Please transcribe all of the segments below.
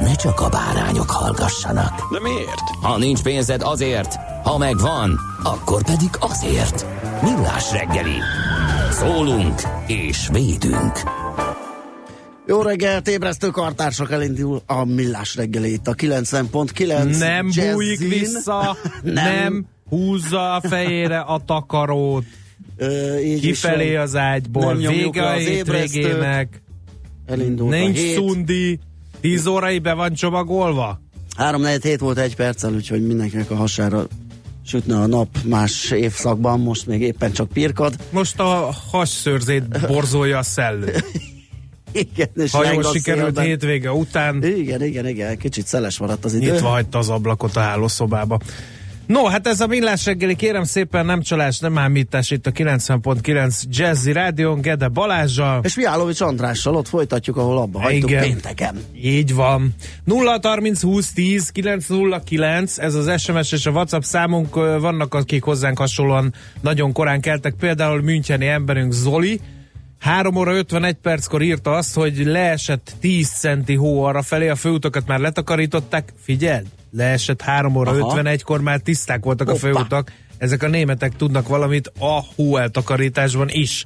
ne csak a bárányok hallgassanak. De miért? Ha nincs pénzed azért, ha megvan, akkor pedig azért. Millás reggeli. Szólunk és védünk. Jó reggelt, ébresztő kartársak elindul a millás reggeli itt a 90.9 Nem Jazzin. bújik vissza, nem. nem. húzza a fejére a takarót, Ö, így kifelé az ágyból, vége az ébresztőt. hétvégének, Elindult nincs a hét. szundi, 10 órai be van csomagolva. 3 hét volt egy perccel, úgyhogy mindenkinek a hasára sütne a nap más évszakban, most még éppen csak pirkad. Most a hasszőrzét borzolja a szellő. Igen, és Ha jól sikerült szélben. hétvége után, Igen, igen, igen, kicsit szeles maradt az idő. nyitva hagyta az ablakot a hálószobába. No, hát ez a millás reggeli, kérem szépen, nem csalás, nem ámítás itt a 90.9 Jazzy Rádion, Gede Balázsjal. És Mihálovics Andrással ott folytatjuk, ahol abba hagytuk Igen. pénteken. Így van. 0 30 20 10 909, ez az SMS és a WhatsApp számunk, vannak akik hozzánk hasonlóan nagyon korán keltek, például Müncheni emberünk Zoli, 3 óra 51 perckor írta azt, hogy leesett 10 centi hó arra felé, a főutakat már letakarították, figyeld, leesett 3 óra Aha. 51-kor már tiszták voltak a Hoppá. főutak, ezek a németek tudnak valamit a hó eltakarításban is.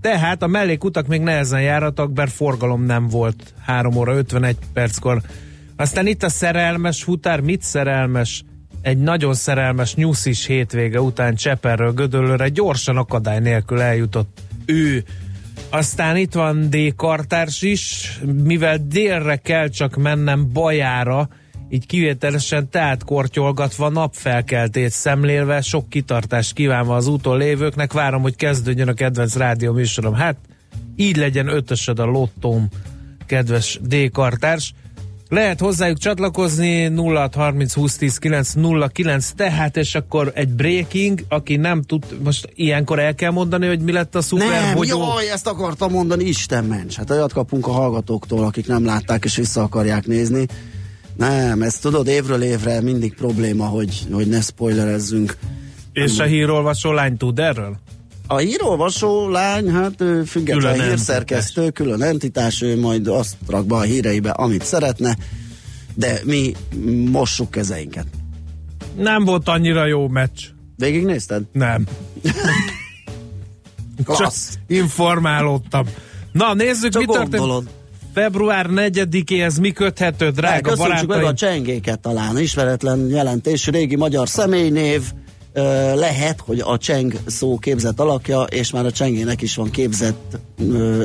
Tehát a mellékutak még nehezen járatak, bár forgalom nem volt 3 óra 51 perckor. Aztán itt a szerelmes futár, mit szerelmes? Egy nagyon szerelmes nyuszis hétvége után Cseperről Gödöllőre gyorsan akadály nélkül eljutott ő. Aztán itt van D. Kartárs is, mivel délre kell csak mennem bajára, így kivételesen tehát kortyolgatva napfelkeltét szemlélve, sok kitartást kívánva az úton lévőknek, várom, hogy kezdődjön a kedvenc rádió műsorom. Hát, így legyen ötösöd a lottóm, kedves D. Kartárs. Lehet hozzájuk csatlakozni 0 30 20 10 9 0 9 tehát, és akkor egy breaking, aki nem tud, most ilyenkor el kell mondani, hogy mi lett a szuper Nem, bogyó. jaj, ezt akartam mondani, Isten ments. Hát olyat kapunk a hallgatóktól, akik nem látták és vissza akarják nézni. Nem, ezt tudod, évről évre mindig probléma, hogy, hogy ne spoilerezzünk. És a hírolvasó lány tud erről? A hírolvasó lány, hát ő független Külön hírszerkesztő, külön entitás, ő majd azt rak be a híreibe, amit szeretne, de mi mossuk kezeinket. Nem volt annyira jó meccs. Végignézted? Nem. Csak Klassz. informálódtam. Na, nézzük, Csak mi történt. gondolod. Február 4-éhez mi köthető, drága Köszönjük meg a barátaim? csengéket talán. Ismeretlen jelentés, régi magyar személynév. Lehet, hogy a cseng szó képzett alakja, és már a csengének is van képzett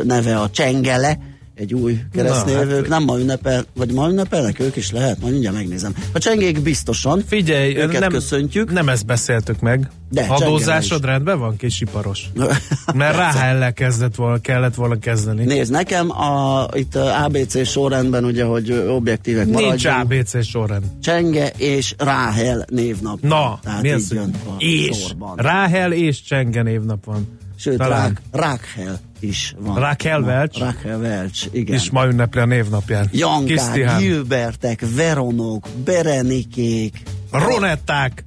neve a csengele, egy új keresztnév. Na, Na, hát- nem ma ünnepel, vagy ma ünnepelnek, ők is lehet, majd mindjárt megnézem. A csengék biztosan. Figyelj, őket nem, köszöntjük. nem ezt beszéltük meg. De, Adózásod rendben van, kis iparos? Mert Ráhellel kezdett volna, kellett volna kezdeni. Nézd, nekem a, itt a ABC sorrendben, ugye, hogy objektívek Nincs maradjunk. ABC sorrend. Csenge és Ráhel névnap. Na, Tehát mi az? jön És sorban. Ráhel és Csenge névnap van. Sőt, Talán. Rák, Rákhel is van. Ma- Welch. Raquel Welch, igen. És ma ünnepli a névnapján. Jankák. Gilbertek, Veronok, Berenikék, Ronetták,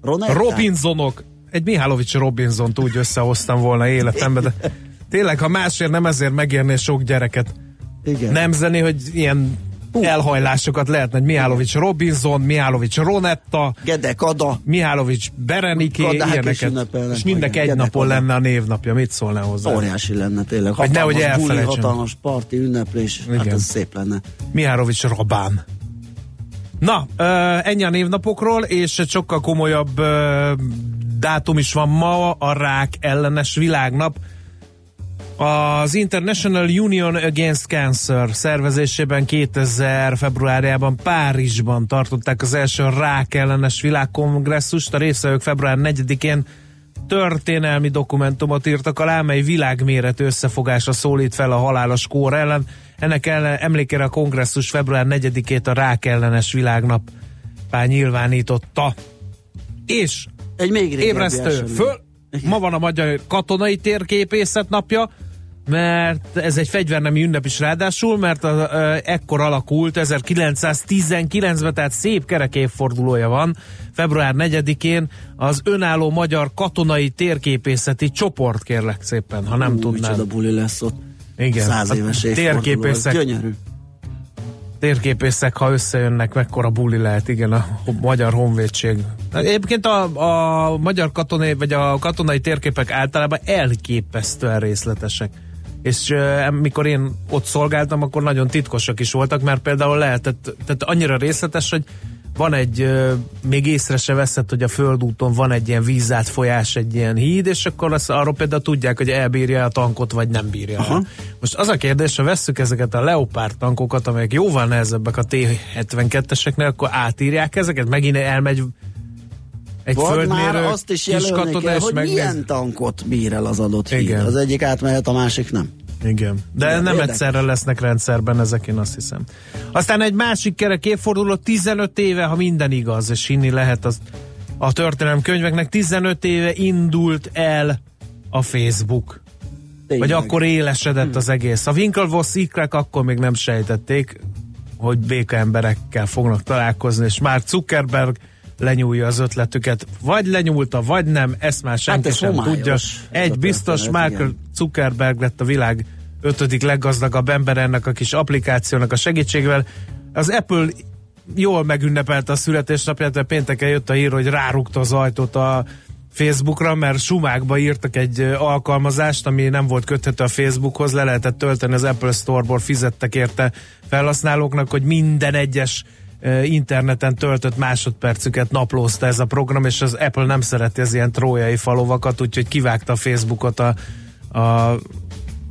Ronetták. Robinsonok. Egy Mihálovics Robinsont úgy összehoztam volna életembe, de tényleg, ha másért nem ezért megérné sok gyereket Igen. nemzeni, hogy ilyen elhajlásokat lehetne, hogy Mihálovics Robinson, Mihálovics Ronetta, Gedek Ada. Mihálovics Bereniké, Kadák is ilyeneket. És mindek egy Gedek napon Ada. lenne a névnapja. Mit szólna hozzá? Óriási lenne tényleg. Hogy nehogy elfelejtsem. hatalmas parti ünneplés. Hát Igen. ez szép lenne. Mihálovics Robán. Na, ennyi a névnapokról, és egy sokkal komolyabb dátum is van ma, a rák ellenes világnap. Az International Union Against Cancer szervezésében 2000 februárjában Párizsban tartották az első rák ellenes világkongresszust. A részvevők február 4-én történelmi dokumentumot írtak alá, mely világméretű összefogásra szólít fel a halálos kór ellen. Ennek ellen, emlékére a kongresszus február 4-ét a rák ellenes világnap nyilvánította. És Egy még ébresztő esemény. föl, ma van a magyar katonai térképészet napja, mert ez egy fegyvernemi ünnep is ráadásul, mert a, a, ekkor alakult 1919-ben, tehát szép kerek évfordulója van, február 4-én az önálló magyar katonai térképészeti csoport, kérlek szépen, ha nem Ú, tudnád. Micsoda buli lesz ott. Igen. Száz A éves térképészek, Gyönyörű. térképészek, ha összejönnek, mekkora buli lehet, igen, a magyar honvédség. Egyébként a, a magyar katonai, vagy a katonai térképek általában elképesztően részletesek. És uh, mikor én ott szolgáltam, akkor nagyon titkosak is voltak, mert például lehetett, tehát annyira részletes, hogy van egy, uh, még észre se veszed, hogy a földúton van egy ilyen vízátfolyás, egy ilyen híd, és akkor azt, arról például tudják, hogy elbírja a tankot, vagy nem bírja. Aha. Most az a kérdés, ha vesszük ezeket a Leopard tankokat, amelyek jóval nehezebbek a T-72-eseknél, akkor átírják ezeket, megint elmegy egy Vagy már azt is jelölni kell, hogy megnéz- milyen tankot bír el az adott híd. Igen. Az egyik átmehet, a másik nem. Igen. De Igen, nem érdekes. egyszerre lesznek rendszerben ezek, én azt hiszem. Aztán egy másik kerek évforduló 15 éve, ha minden igaz, és hinni lehet az, a történelem könyveknek, 15 éve indult el a Facebook. Tényleg. Vagy akkor élesedett az egész. A Winklevoss ikrek akkor még nem sejtették, hogy béka emberekkel fognak találkozni, és már Zuckerberg lenyúlja az ötletüket. Vagy lenyúlta, vagy nem, ezt már senki ez sem homályos, tudja. Egy biztos, Mark. Zuckerberg lett a világ ötödik leggazdagabb ember ennek a kis applikációnak a segítségével. Az Apple jól megünnepelte a születésnapját, mert pénteken jött a hír, hogy rárugta az ajtót a Facebookra, mert sumákba írtak egy alkalmazást, ami nem volt köthető a Facebookhoz, le lehetett tölteni az Apple Store-ból, fizettek érte felhasználóknak, hogy minden egyes interneten töltött másodpercüket naplózta ez a program, és az Apple nem szereti az ilyen trójai falovakat, úgyhogy kivágta a Facebookot a, a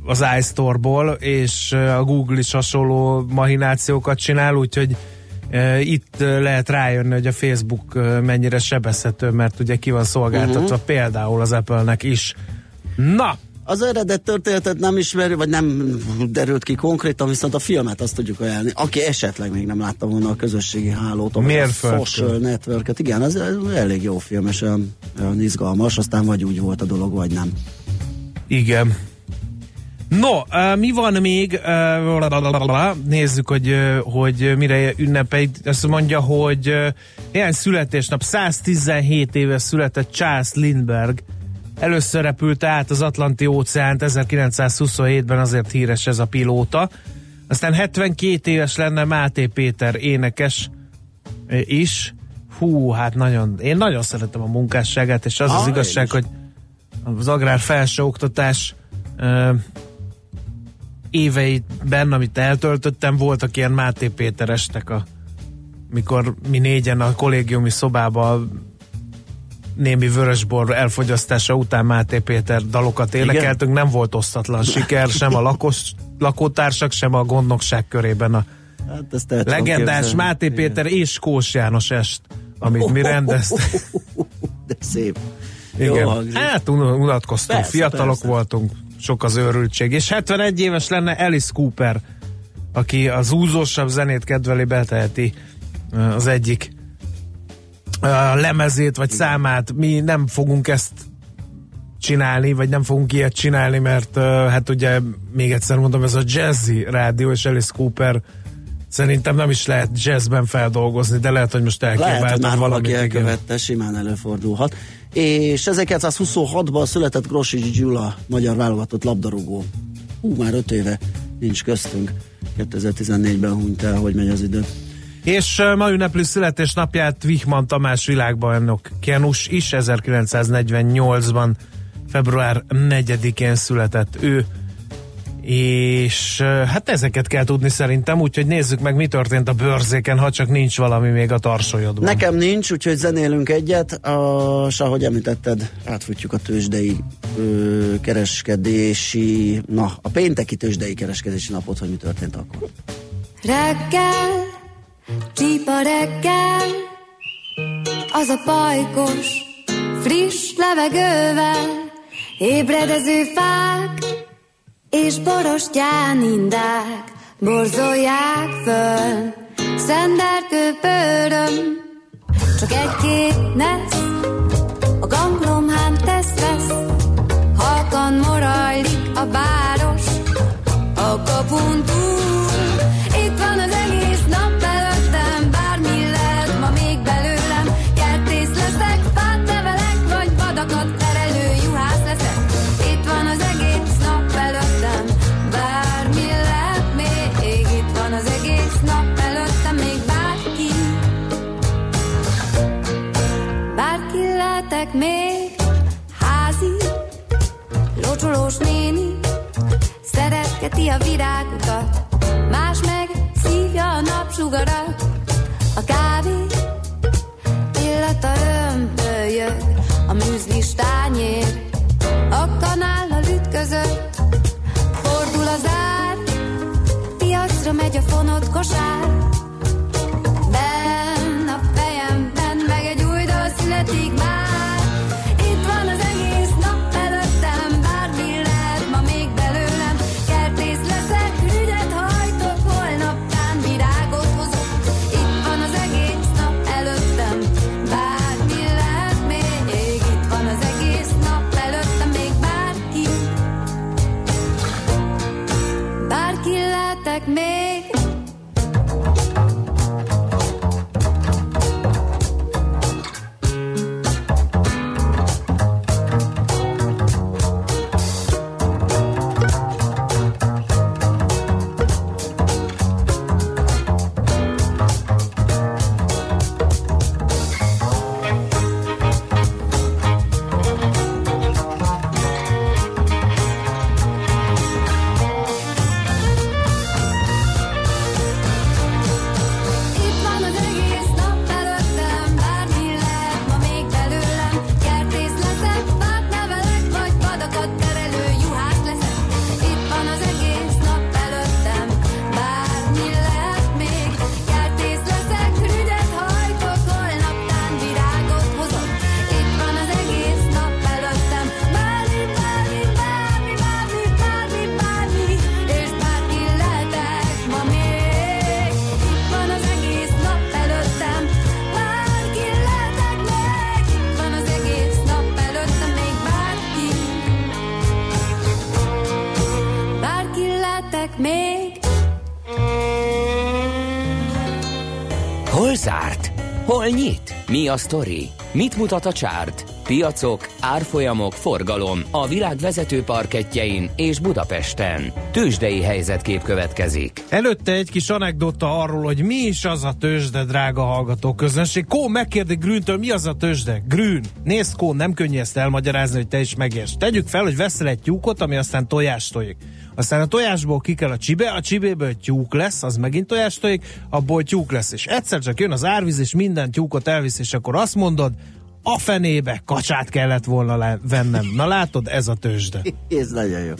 az iStore-ból, és a Google is hasonló mahinációkat csinál, úgyhogy itt lehet rájönni, hogy a Facebook mennyire sebezhető, mert ugye ki van szolgáltatva uh-huh. például az Apple-nek is. Na, Az eredet történetet nem ismeri, vagy nem derült ki konkrétan, viszont a filmet azt tudjuk ajánlani. Aki esetleg még nem látta volna a közösségi hálót, a social network igen, ez elég jó film, és olyan, olyan izgalmas, aztán vagy úgy volt a dolog, vagy nem. igen. No, mi van még? Nézzük, hogy, hogy mire ünnepeljük. Azt mondja, hogy ilyen születésnap, 117 éve született Charles Lindbergh, Először repült át az Atlanti óceánt 1927-ben, azért híres ez a pilóta. Aztán 72 éves lenne Máté Péter énekes ö, is. Hú, hát nagyon, én nagyon szeretem a munkásságát, és az Ah, az én igazság, hogy az agrár felsőoktatás ö, éveiben, amit eltöltöttem, voltak ilyen Máté Péter estek, a, mikor mi négyen a kollégiumi szobában némi vörösbor elfogyasztása után Máté Péter dalokat énekeltünk, nem volt osztatlan siker, sem a lakos, lakótársak, sem a gondnokság körében a Hát ezt legendás képzelni. Máté Igen. Péter és Kós János est, amit mi rendeztünk. De szép. Igen. Hát un- unatkoztunk, Persze, fiatalok persze. voltunk, sok az őrültség. És 71 éves lenne Alice Cooper, aki az úzósabb zenét kedveli, beteheti az egyik lemezét, vagy számát. Mi nem fogunk ezt csinálni, vagy nem fogunk ilyet csinálni, mert hát ugye még egyszer mondom, ez a jazzy rádió, és Alice Cooper szerintem nem is lehet jazzben feldolgozni, de lehet, hogy most Lehet, hogy elkívántam már valaki valamit. elkövette, simán előfordulhat. És 1926-ban született Grosics Gyula, magyar válogatott labdarúgó. Hú, már öt éve nincs köztünk. 2014-ben hunyt el, hogy megy az idő. És ma ünnepli születésnapját Vihman Tamás világbajnok Kenus is 1948-ban február 4-én született ő, és hát ezeket kell tudni szerintem, úgyhogy nézzük meg, mi történt a bőrzéken, ha csak nincs valami még a tarsolyodban. Nekem nincs, úgyhogy zenélünk egyet, a, s ahogy említetted, átfutjuk a tőzsdei ö, kereskedési, na, a pénteki tőzsdei kereskedési napot, hogy mi történt akkor. Reggel, csípa reggel, az a pajkos, friss levegővel, ébredező fák, és borostyán indák borzolják föl. Szenderkő pöröm, csak egy-két nesz, szeretgeti a virágokat, más meg szívja a napsugarat, a kávé illata römpölyög, a műzlis tányér, a kanállal ütközött, fordul az ár, piacra megy a fonott kosár, a sztori? Mit mutat a csárt? Piacok, árfolyamok, forgalom a világ vezető parketjein és Budapesten. Tősdei helyzetkép következik. Előtte egy kis anekdota arról, hogy mi is az a tőzsde, drága hallgató közönség. Kó megkérdi Grüntől, mi az a tőzsde? Grün. Nézd, Kó, nem könnyű ezt elmagyarázni, hogy te is megérts. Tegyük fel, hogy veszel egy tyúkot, ami aztán tojást tojik. Aztán a tojásból ki kell a csibe, a csibéből tyúk lesz, az megint tojást tojik, abból tyúk lesz. És egyszer csak jön az árvíz, és minden tyúkot elvisz, és akkor azt mondod, a fenébe kacsát kellett volna le- vennem. Na látod, ez a tőzsde. Ez nagyon jó.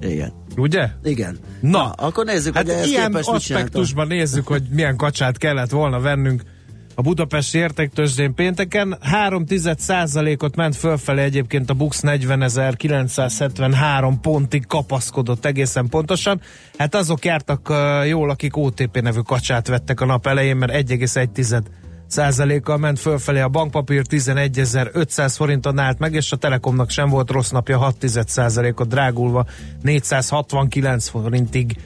Igen. Ugye? Igen. Na, akkor nézzük, hát hogy ilyen aspektusban nézzük, hogy milyen kacsát kellett volna vennünk a Budapesti értéktőzsdén pénteken. 3 ot ment fölfelé egyébként a Bux 40.973 pontig kapaszkodott egészen pontosan. Hát azok jártak jól, akik OTP nevű kacsát vettek a nap elején, mert 1,1 százalékkal ment fölfelé a bankpapír 11.500 forinton állt meg, és a Telekomnak sem volt rossz napja 6 százalékot drágulva 469 forintig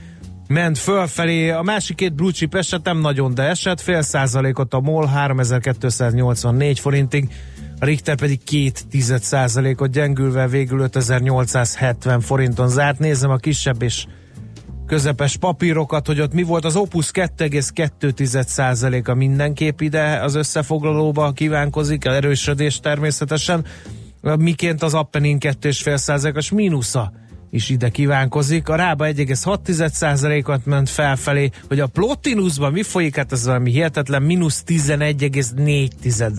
ment fölfelé. A másik két blue chip eset nem nagyon, de esett, fél százalékot a MOL 3284 forintig, a Richter pedig két tized százalékot gyengülve végül 5870 forinton zárt. Nézem a kisebb és közepes papírokat, hogy ott mi volt. Az Opus 2,2 a mindenképp ide az összefoglalóba kívánkozik, erősödés természetesen. Miként az Appenin 2,5 os mínusza is ide kívánkozik. A rába 1,6%-at ment felfelé, hogy a Plotinusban mi folyik, hát ez valami hihetetlen, mínusz 11,4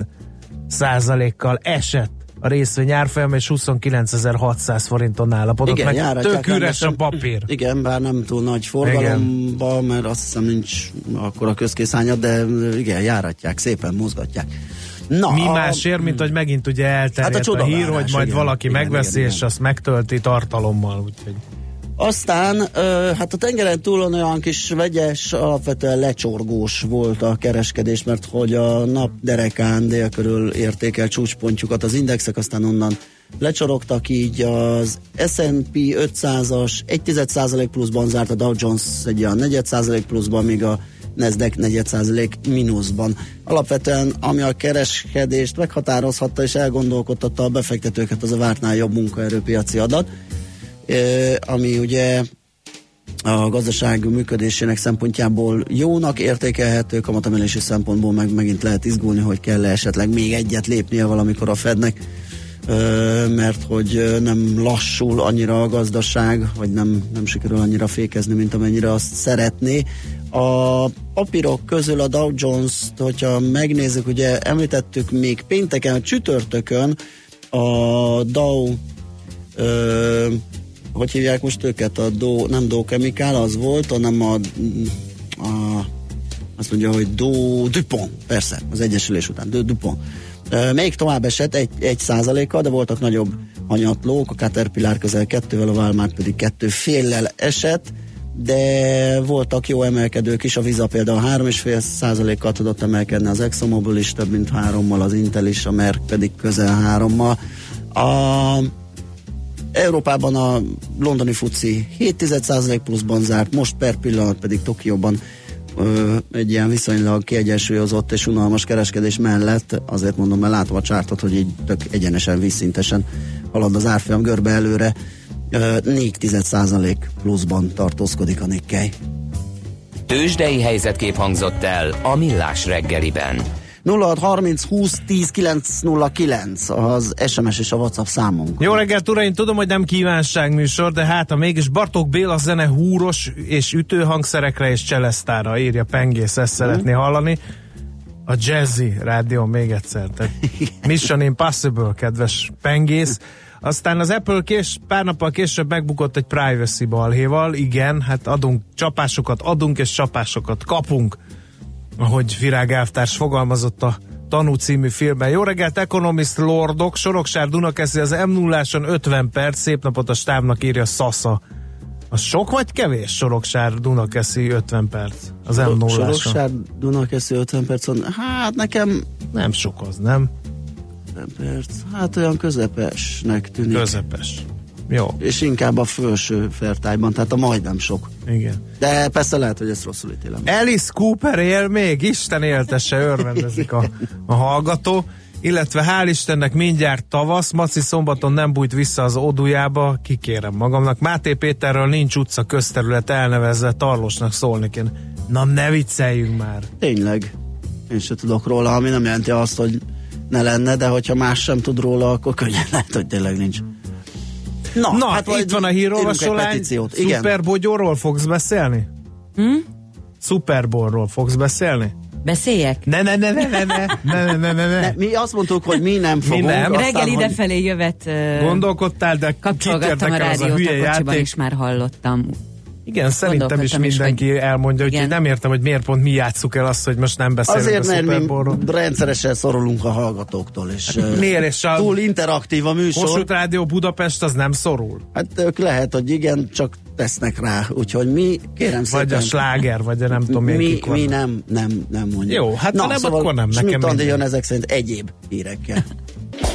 százalékkal esett a részvény árfolyam, és 29.600 forinton állapodott Igen, meg. járatják Tök üres a papír. Igen, bár nem túl nagy forgalomban, mert azt hiszem nincs akkor a közkészányat, de igen, járatják, szépen mozgatják. Na, Mi a- másért, mint hogy megint ugye elterjedt Hát a a, hír, hogy majd igen, valaki igen, megveszi, igen, és igen. azt megtölti tartalommal. Úgyhogy. Aztán, hát a tengeren túlon olyan kis vegyes, alapvetően lecsorgós volt a kereskedés, mert hogy a nap derekán dél körül értékel csúcspontjukat az indexek, aztán onnan lecsorogtak, így az S&P 500-as 1% pluszban zárt, a Dow Jones egy olyan 4 pluszban, míg a Nasdaq 4 mínuszban. Alapvetően, ami a kereskedést meghatározhatta és elgondolkodtatta a befektetőket, az a vártnál jobb munkaerőpiaci adat, ami ugye a gazdaság működésének szempontjából jónak értékelhető, kamatemelési szempontból meg megint lehet izgulni, hogy kell esetleg még egyet lépnie valamikor a Fednek, mert hogy nem lassul annyira a gazdaság, vagy nem, nem sikerül annyira fékezni, mint amennyire azt szeretné. A papírok közül a Dow Jones-t, hogyha megnézzük, ugye említettük még pénteken, csütörtökön a Dow ö, hogy hívják most őket? A Do, nem Dow Chemical az volt, hanem a, a azt mondja, hogy Do, Dupont, persze, az egyesülés után, Du- Dupont. Még tovább esett egy, egy százalékkal, de voltak nagyobb hanyatlók, a Caterpillar közel kettővel, a Walmart pedig kettő féllel esett, de voltak jó emelkedők is, a Visa például 3,5 százalékkal tudott emelkedni, az ExxonMobil is több mint hárommal, az Intel is, a Merck pedig közel hárommal. A Európában a londoni FUCI 7,1% pluszban zárt, most per pillanat pedig Tokióban ö, egy ilyen viszonylag kiegyensúlyozott és unalmas kereskedés mellett, azért mondom, mert látom a csártot, hogy így tök egyenesen, vízszintesen halad az árfolyam görbe előre, ö, 4,1% pluszban tartózkodik a Nikkei. Tőzsdei helyzetkép hangzott el a Millás reggeliben. 0630 20 10 909 az SMS és a WhatsApp számunk. Jó reggelt, uraim! Tudom, hogy nem kívánságműsor, de hát a mégis Bartók Béla zene húros és ütőhangszerekre és cselesztára írja Pengész, ezt szeretné hallani. A Jazzy rádió még egyszer. Tehát Mission Impossible, kedves Pengész. Aztán az Apple kés, pár nappal később megbukott egy privacy balhéval. Igen, hát adunk csapásokat, adunk és csapásokat kapunk ahogy Virág elvtárs fogalmazott a Tanú című filmben. Jó reggelt, Economist Lordok, Soroksár Dunakeszi az m 0 50 perc, szép napot a stábnak írja Sasa. Az sok vagy kevés Soroksár Dunakeszi 50 perc? Az m 0 Soroksár Dunakeszi 50 perc. Hát nekem Nem sok az, nem? 50 perc, hát olyan közepesnek tűnik. Közepes. Jó, És inkább a felső fertályban, tehát a majdnem sok. igen. De persze lehet, hogy ezt rosszul ítélem. Alice Cooper él még, Isten éltesse, örvendezik a, a hallgató. Illetve hál' Istennek mindjárt tavasz, Maci szombaton nem bújt vissza az odujába, kikérem magamnak. Máté Péterről nincs utca közterület elnevezve, Tarlosnak szólni kéne. Na ne vicceljünk már. Tényleg. Én se tudok róla, ami nem jelenti azt, hogy ne lenne, de hogyha más sem tud róla, akkor könnyen lehet, hogy tényleg nincs. Na, hát hát itt van a hírolvasolány. Szuperbogyóról fogsz beszélni? Hm? Szuperborról fogsz beszélni? Beszéljek? Ne, ne, ne, ne, ne, ne, ne, ne, ne, ne, mi azt mondtuk, hogy mi nem fogunk. nem. aztán, Reggel idefelé jövet ö, Gondolkodtál, de kapcsolgattam a a rádiót, hülye a kocsiban játék? is már hallottam. Igen, szerintem is is, mindenki hogy- elmondja, hogy nem értem, hogy miért pont mi játsszuk el azt, hogy most nem beszélünk Azért, a mert mi rendszeresen szorulunk a hallgatóktól, és Hát miért? És a túl interaktív a műsor. Kossuth Rádió Budapest az nem szorul? Hát ők lehet, hogy igen, csak tesznek rá, úgyhogy mi, kérem Vagy szépen. a sláger, vagy a nem tudom, mi, kik mi nem, nem, nem mondjuk. Jó, hát ha nem, akkor nem, nekem Schmidt Andi jön ezek szerint egyéb hírekkel.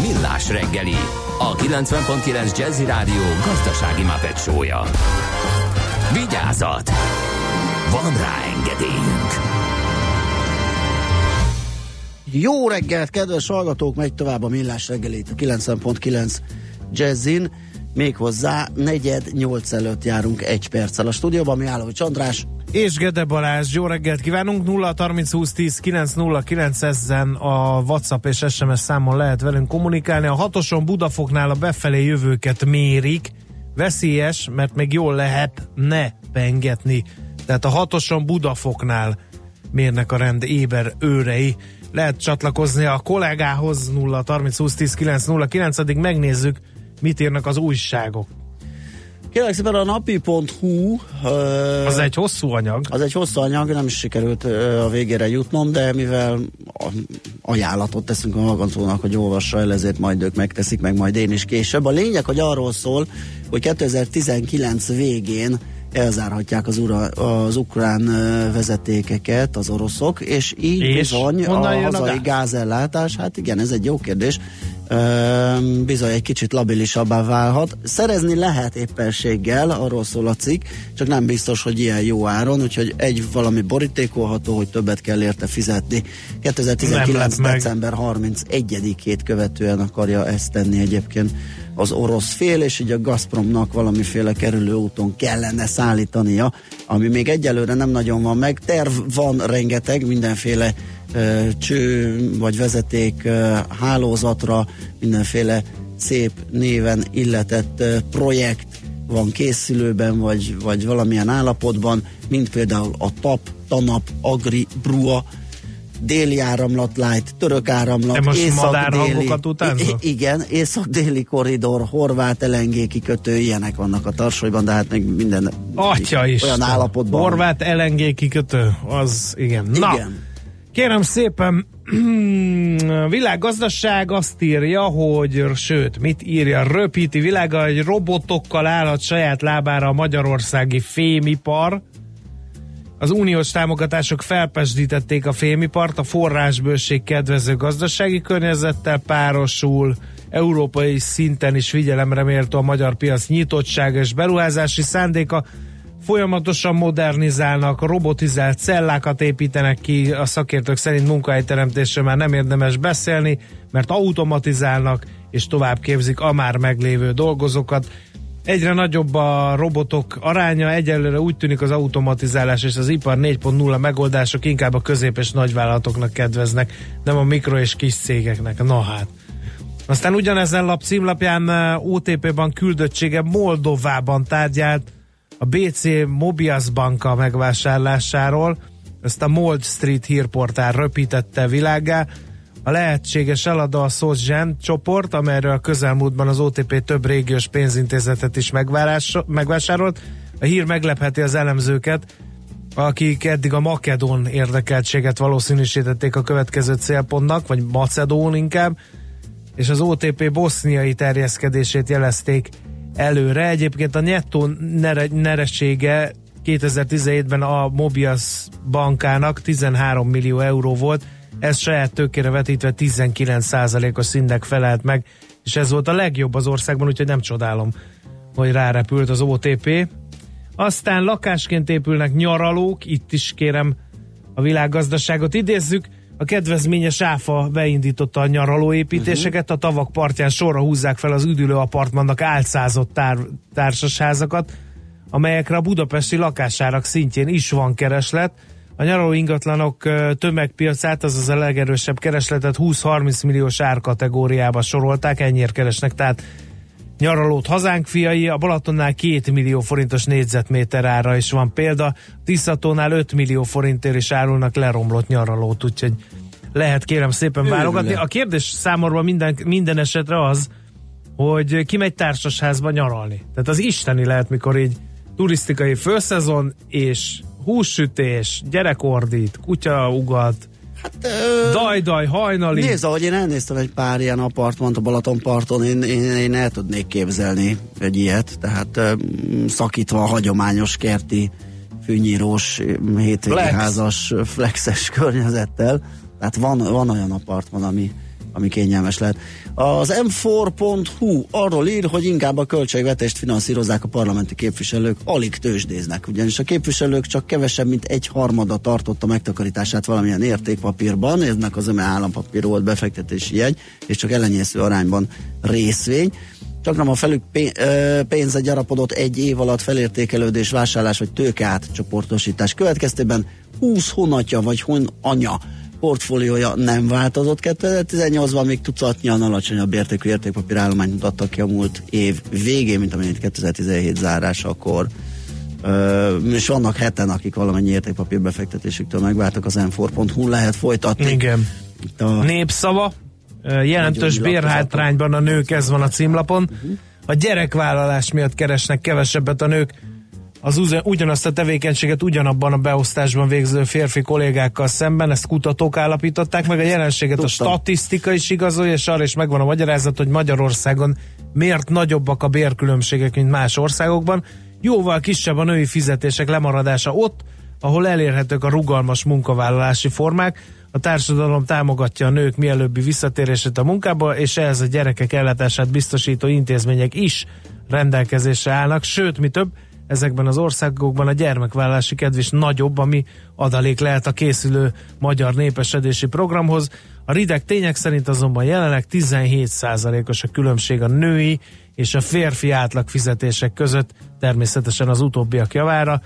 Millás reggeli, a 90.9 Jazzy Rádió gazdasági mapetsója. Vigyázat! Van rá engedélyünk! Jó reggelt, kedves hallgatók, megy tovább a millás reggelét a 90.9 Jazzin, méghozzá negyed nyolc előtt járunk egy perccel a stúdióban, mi álló Csandrás, És Gede Balázs, jó reggelt kívánunk! 0 30 20 10 909 ezen a WhatsApp és SMS számon lehet velünk kommunikálni. A hatoson Budafoknál a befelé jövőket mérik. Veszélyes, mert még jól lehet ne pengetni. Tehát a hatoson Budafoknál mérnek a rend éber őrei. Lehet csatlakozni a kollégához 0 30 20 10 909 addig megnézzük, mit írnak az újságok. Kérlek szépen a napi.hu ö, Az egy hosszú anyag. az egy hosszú anyag, nem is sikerült ö, a végére jutnom, de mivel a- ajánlatot teszünk a hallgatónak, hogy olvassa el, ezért majd ők megteszik, meg majd én is később. A lényeg, hogy arról szól, hogy 2019 végén elzárhatják az, ura, az ukrán vezetékeket az oroszok, és így És? bizony a hazai gáz? gázellátás, hát igen, ez egy jó kérdés, bizony egy kicsit labilisabbá válhat. Szerezni lehet éppenséggel, arról szól a cikk, csak nem biztos, hogy ilyen jó áron, úgyhogy egy valami borítékolható, hogy többet kell érte fizetni. Nem 2019. lett meg. december 31-ét követően akarja ezt tenni egyébként az orosz fél, és így a Gazpromnak valamiféle kerülő úton kellene szállítania, ami még egyelőre nem nagyon van meg. Terv van rengeteg, mindenféle cső vagy vezeték hálózatra, mindenféle szép néven illetett projekt van készülőben, vagy, vagy valamilyen állapotban, mint például a TAP, TANAP, Agri, BRUA, déli áramlat light, török áramlat, Te most észak-déli? I- igen, észak-déli korridor, horvát LNG kikötő, ilyenek vannak a tarsolyban, de hát még minden Atya is. olyan állapotban. Horvát LNG kikötő, az igen. Na, Igen. Kérem szépen, a világgazdaság azt írja, hogy, sőt, mit írja, röpíti világa, hogy robotokkal állhat saját lábára a magyarországi fémipar. Az uniós támogatások felpesdítették a fémipart, a forrásbőség kedvező gazdasági környezettel párosul, európai szinten is figyelemre méltó a magyar piac nyitottsága és beruházási szándéka, folyamatosan modernizálnak, robotizált cellákat építenek ki, a szakértők szerint munkahelyteremtésről már nem érdemes beszélni, mert automatizálnak és tovább képzik a már meglévő dolgozókat. Egyre nagyobb a robotok aránya, egyelőre úgy tűnik az automatizálás és az ipar 4.0 megoldások inkább a közép- és nagyvállalatoknak kedveznek, nem a mikro és kis cégeknek. Na hát. Aztán ugyanezen lap címlapján eh, OTP Bank küldöttsége Moldovában tárgyált a BC Mobius banka megvásárlásáról. Ezt a Mold Street hírportál röpítette világá. A lehetséges eladó a SocGen csoport, amelyről a közelmúltban az OTP több régiós pénzintézetet is megvásárolt. A hír meglepheti az elemzőket, akik eddig a makedón érdekeltséget valószínűsítették a következő célpontnak, vagy macedón inkább, és az OTP boszniai terjeszkedését jelezték előre. Egyébként a nettó nere- neressége 2017-ben a Mobius bankának 13 millió euró volt, ez saját tőkére vetítve 19%-os szintnek felelt meg, és ez volt a legjobb az országban, úgyhogy nem csodálom, hogy rárepült az OTP. Aztán lakásként épülnek nyaralók, itt is kérem a világgazdaságot idézzük, a kedvezményes áfa beindította a nyaralóépítéseket, a tavak partján sorra húzzák fel az üdülő apartmannak álcázott tár- társasházakat, amelyekre a budapesti lakásárak szintjén is van kereslet. A nyaraló ingatlanok tömegpiacát, azaz a legerősebb keresletet 20-30 milliós árkategóriába sorolták, ennyire keresnek, tehát nyaralót hazánk fiai, a Balatonnál 2 millió forintos négyzetméter ára is van példa, Tiszatónál 5 millió forintért is árulnak leromlott nyaralót, úgyhogy lehet kérem szépen válogatni. A kérdés számomra minden, minden esetre az, hogy ki megy társasházba nyaralni. Tehát az isteni lehet, mikor így turisztikai főszezon, és hússütés, gyerekordít, kutya ugat, Ö, daj-daj, hajnali. Nézd, ahogy én elnéztem egy pár ilyen apartmant a Balatonparton, én, én, én el tudnék képzelni egy ilyet, tehát ö, szakítva a hagyományos kerti, fűnyírós, hétvégi Flex. házas, flexes környezettel. Tehát van, van olyan apartman, ami ami kényelmes lehet. Az m4.hu arról ír, hogy inkább a költségvetést finanszírozzák a parlamenti képviselők, alig tőzsdéznek, ugyanis a képviselők csak kevesebb, mint egy harmada tartotta megtakarítását valamilyen értékpapírban, ennek az öme állampapír volt befektetési jegy, és csak ellenyésző arányban részvény. Csak nem a felük pénze gyarapodott egy év alatt felértékelődés, vásárlás vagy tőke átcsoportosítás következtében 20 honatja vagy hon anya portfóliója nem változott 2018-ban, még tucatnyian alacsonyabb értékű értékpapír állományt mutattak ki a múlt év végén, mint amennyit 2017 zárásakor. Ö, és vannak heten, akik valamennyi értékpapír befektetésüktől megváltak, az m4.hu lehet folytatni. Igen. Itt a, Népszava, jelentős bérhátrányban a nők, ez van a címlapon. A gyerekvállalás miatt keresnek kevesebbet a nők. Az ugyanazt a tevékenységet ugyanabban a beosztásban végző férfi kollégákkal szemben, ezt kutatók állapították meg, a jelenséget a statisztika is igazolja, és arra is megvan a magyarázat, hogy Magyarországon miért nagyobbak a bérkülönbségek, mint más országokban. Jóval kisebb a női fizetések lemaradása ott, ahol elérhetők a rugalmas munkavállalási formák. A társadalom támogatja a nők mielőbbi visszatérését a munkába, és ehhez a gyerekek ellátását biztosító intézmények is rendelkezésre állnak, sőt, mi több, ezekben az országokban a gyermekvállalási kedv is nagyobb, ami adalék lehet a készülő magyar népesedési programhoz. A rideg tények szerint azonban jelenleg 17%-os a különbség a női és a férfi átlag fizetések között, természetesen az utóbbiak javára,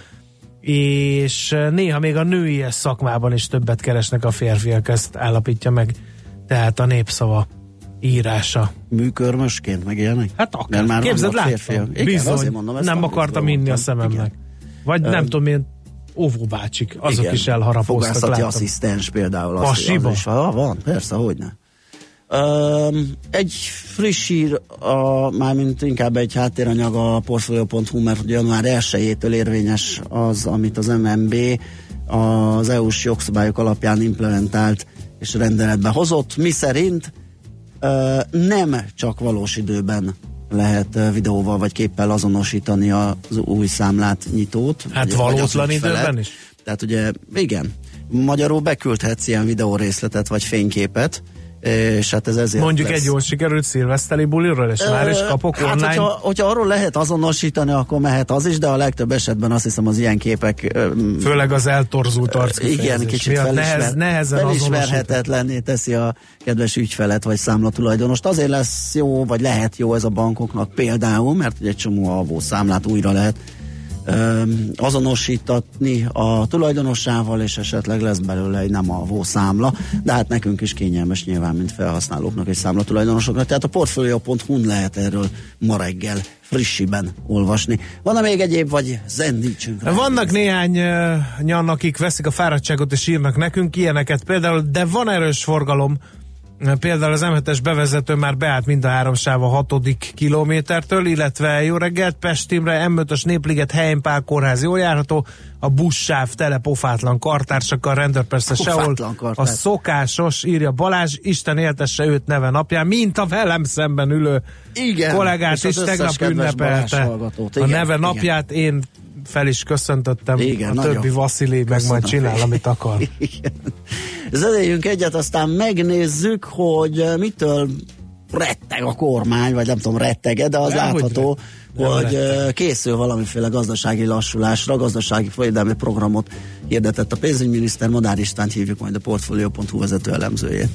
és néha még a női szakmában is többet keresnek a férfiak, ezt állapítja meg tehát a népszava írása. műkörmösként meg ilyenek? Hát akár. Mert már Képzeld, láttam. Igen, Bizony, azért mondom, ezt nem akartam inni a szememnek. Igen. Vagy nem Öm, tudom, milyen óvóbácsik, azok Igen. is elharapóztak. Fogászati láttam. asszisztens például. az- Pasiba? az is van, van, persze, hogyne. Um, egy friss hír, a, mármint inkább egy háttéranyag a portfolio.hu, mert január 1-től érvényes az, amit az MNB az EU-s jogszabályok alapján implementált és rendeletbe hozott, mi szerint nem csak valós időben lehet videóval vagy képpel azonosítani az új számlát nyitót. Hát valótlan időben is? Tehát ugye, igen, magyarul beküldhetsz ilyen videórészletet vagy fényképet, és hát ez ezért Mondjuk lesz. egy jól sikerült szilveszteri buliról, és már is kapok hát, online. hogyha, hogyha arról lehet azonosítani, akkor mehet az is, de a legtöbb esetben azt hiszem az ilyen képek Főleg az eltorzult arckifejezés igen, kicsit felismer, nehez, nehezen felismerhetetlenné teszi a kedves ügyfelet vagy számlatulajdonost. Azért lesz jó, vagy lehet jó ez a bankoknak például, mert egy csomó alvó számlát újra lehet azonosítatni a tulajdonossával, és esetleg lesz belőle egy nem alvó számla, de hát nekünk is kényelmes nyilván, mint felhasználóknak és számlatulajdonosoknak. Tehát a portfolio.hu-n lehet erről ma reggel frissiben olvasni. Van-e még egyéb, vagy zendítsünk rá? Vannak néhány uh, nyan, akik veszik a fáradtságot és írnak nekünk ilyeneket például, de van erős forgalom. Például az M7-es bevezető már beállt mind a három sáv a hatodik kilométertől, illetve jó reggelt Pestimre, M5-ös Népliget, Helympál kórház jól járható, a buszsáv tele pofátlan kartársakkal, rendőr persze sehol. A szokásos, írja Balázs, Isten éltesse őt neve napján, mint a velem szemben ülő Igen, kollégát is tegnap ünnepelte. A neve igen. napját én fel is köszöntöttem. Igen, a nagyon. többi Vasili meg majd csinál, amit akar. Igen. Zenéljünk egyet, aztán megnézzük, hogy eh, mitől retteg a kormány, vagy nem tudom, rettege, de az Dehogy látható, retteg. Nem hogy retteg. eh, készül valamiféle gazdasági lassulásra, gazdasági folyadalmi programot hirdetett a pénzügyminiszter, Madár Istvánt hívjuk majd a Portfolio.hu vezető elemzőjét.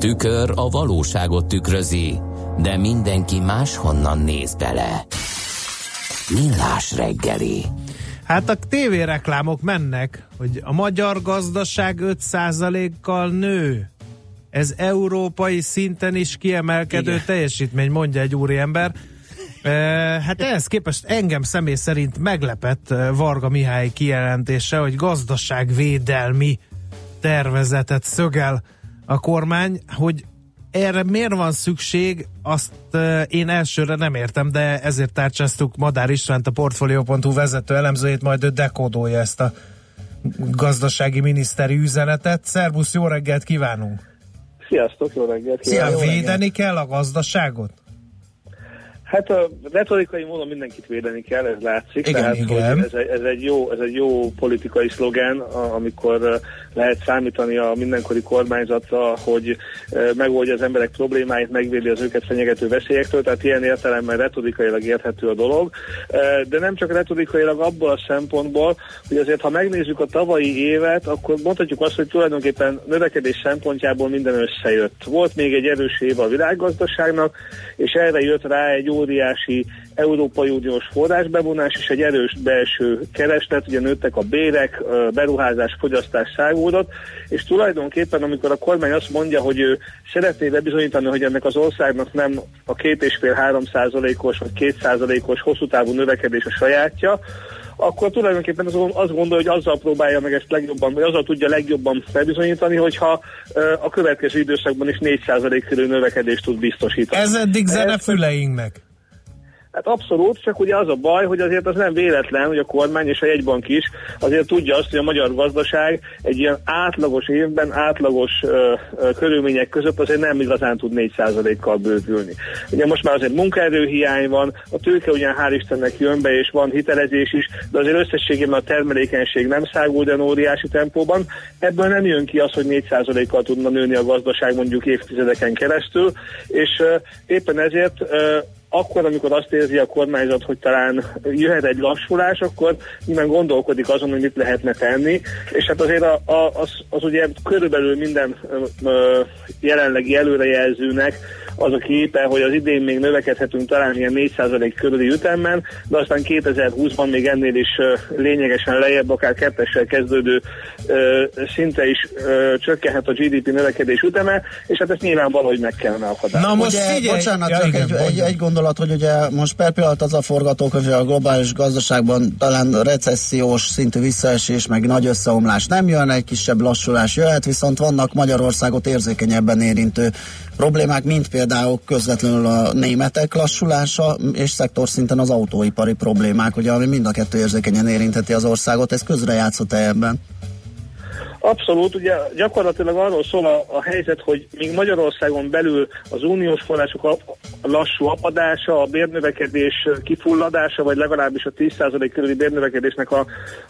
Tükör a valóságot tükrözi, de mindenki máshonnan néz bele. Millás reggeli. Hát a tévéreklámok mennek, hogy a magyar gazdaság 5%-kal nő. Ez európai szinten is kiemelkedő Igen. teljesítmény, mondja egy úriember. E, hát ehhez képest engem személy szerint meglepett eh, Varga Mihály kijelentése, hogy gazdaságvédelmi tervezetet szögel a kormány, hogy erre miért van szükség, azt én elsőre nem értem, de ezért tárcsáztuk Madár Istvánt, a Portfolio.hu vezető elemzőjét, majd ő dekódolja ezt a gazdasági miniszteri üzenetet. Szerbusz, jó reggelt kívánunk! Sziasztok, jó reggelt! Szia, védeni kell a gazdaságot? Hát a retorikai módon mindenkit védeni kell, ez látszik. Igen, tehát, igen. Hogy ez, egy, ez, egy jó, ez egy jó politikai szlogen, a- amikor lehet számítani a mindenkori kormányzatra, hogy megoldja az emberek problémáit, megvédi az őket fenyegető veszélyektől, tehát ilyen értelemben retorikailag érthető a dolog. De nem csak retorikailag abból a szempontból, hogy azért ha megnézzük a tavalyi évet, akkor mondhatjuk azt, hogy tulajdonképpen növekedés szempontjából minden összejött. Volt még egy erős év a világgazdaságnak, és erre jött rá egy óriási Európai Uniós forrásbevonás és egy erős belső kereslet, ugye nőttek a bérek, beruházás, fogyasztás szágódott, és tulajdonképpen amikor a kormány azt mondja, hogy ő szeretné bebizonyítani, hogy ennek az országnak nem a két és fél három százalékos vagy két százalékos hosszú távú növekedés a sajátja, akkor tulajdonképpen az- azt gondolja, hogy azzal próbálja meg ezt legjobban, vagy azzal tudja legjobban bebizonyítani, hogyha a következő időszakban is 4% körül növekedést tud biztosítani. Ez eddig zene füleinknek. Hát abszolút, csak ugye az a baj, hogy azért az nem véletlen, hogy a kormány és a jegybank is azért tudja azt, hogy a magyar gazdaság egy ilyen átlagos évben, átlagos ö, ö, körülmények között azért nem igazán tud 4%-kal bővülni. Ugye most már azért munkaerőhiány van, a tőke ugyan hál' Istennek jön be, és van hitelezés is, de azért összességében a termelékenység nem szágul olyan óriási tempóban. Ebből nem jön ki az, hogy 4%-kal tudna nőni a gazdaság mondjuk évtizedeken keresztül, és ö, éppen ezért ö, akkor, amikor azt érzi a kormányzat, hogy talán jöhet egy lassulás, akkor nyilván gondolkodik azon, hogy mit lehetne tenni, és hát azért a, a, az, az ugye körülbelül minden ö, jelenlegi előrejelzőnek az a képe, hogy az idén még növekedhetünk talán ilyen 4% körüli ütemben, de aztán 2020-ban még ennél is lényegesen lejjebb, akár kettessel kezdődő szinte is csökkenhet a GDP növekedés üteme, és hát ezt nyilván valahogy meg kellene akadályozni. Na most ugye, figyelj! bocsánat, Ja, csak igen, egy, egy, egy gondolat, hogy ugye most per pillanat az a forgatókönyv, hogy a globális gazdaságban talán recessziós szintű visszaesés, meg nagy összeomlás nem jön, egy kisebb lassulás jöhet, viszont vannak Magyarországot érzékenyebben érintő problémák, mint például közvetlenül a németek lassulása, és szektorszinten az autóipari problémák, ugye, ami mind a kettő érzékenyen érintheti az országot. Ez közrejátszott-e ebben? Abszolút, ugye gyakorlatilag arról szól a, a helyzet, hogy még Magyarországon belül az uniós források a, a lassú apadása, a bérnövekedés kifulladása, vagy legalábbis a 10% körüli bérnövekedésnek a,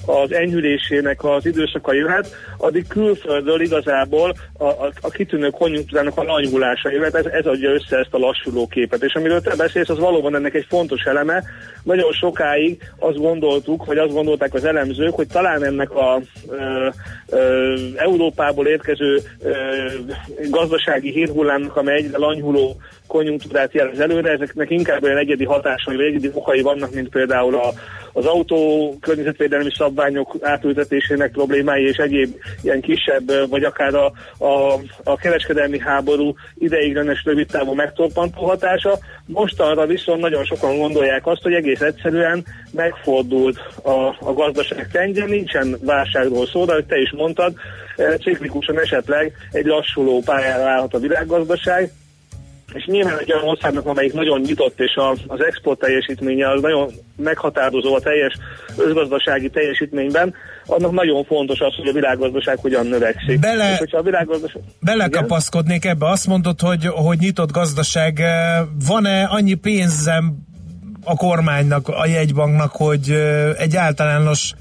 az enyhülésének az időszaka jöhet, addig külföldről igazából a, a, a kitűnő konjunktúrának a lanyhulása jöhet, ez, ez adja össze ezt a lassuló képet. És amiről te beszélsz, az valóban ennek egy fontos eleme. Nagyon sokáig azt gondoltuk, vagy azt gondolták az elemzők, hogy talán ennek a ö, ö, Európából érkező gazdasági hírhullámnak, amely egyre lanyhuló konjunktúrát jelez előre, ezeknek inkább olyan egyedi hatásai, vagy egyedi okai vannak, mint például a, az autó környezetvédelmi szabványok átültetésének problémái és egyéb ilyen kisebb, vagy akár a, a, a kereskedelmi háború ideiglenes rövid távú megtorpantó hatása. Mostanra viszont nagyon sokan gondolják azt, hogy egész egyszerűen megfordult a, a gazdaság trendje, nincsen válságról szó, de te is mondtad, eh, ciklikusan esetleg egy lassuló pályára állhat a világgazdaság, és nyilván egy olyan országnak, amelyik nagyon nyitott, és a, az export teljesítménye az nagyon meghatározó a teljes özgazdasági teljesítményben, annak nagyon fontos az, hogy a világgazdaság hogyan növekszik. Bele- És a világgazdaság... Belekapaszkodnék ebbe, azt mondod, hogy, hogy nyitott gazdaság. Eh, Van-e annyi pénzem a kormánynak, a jegybanknak, hogy eh, egy általános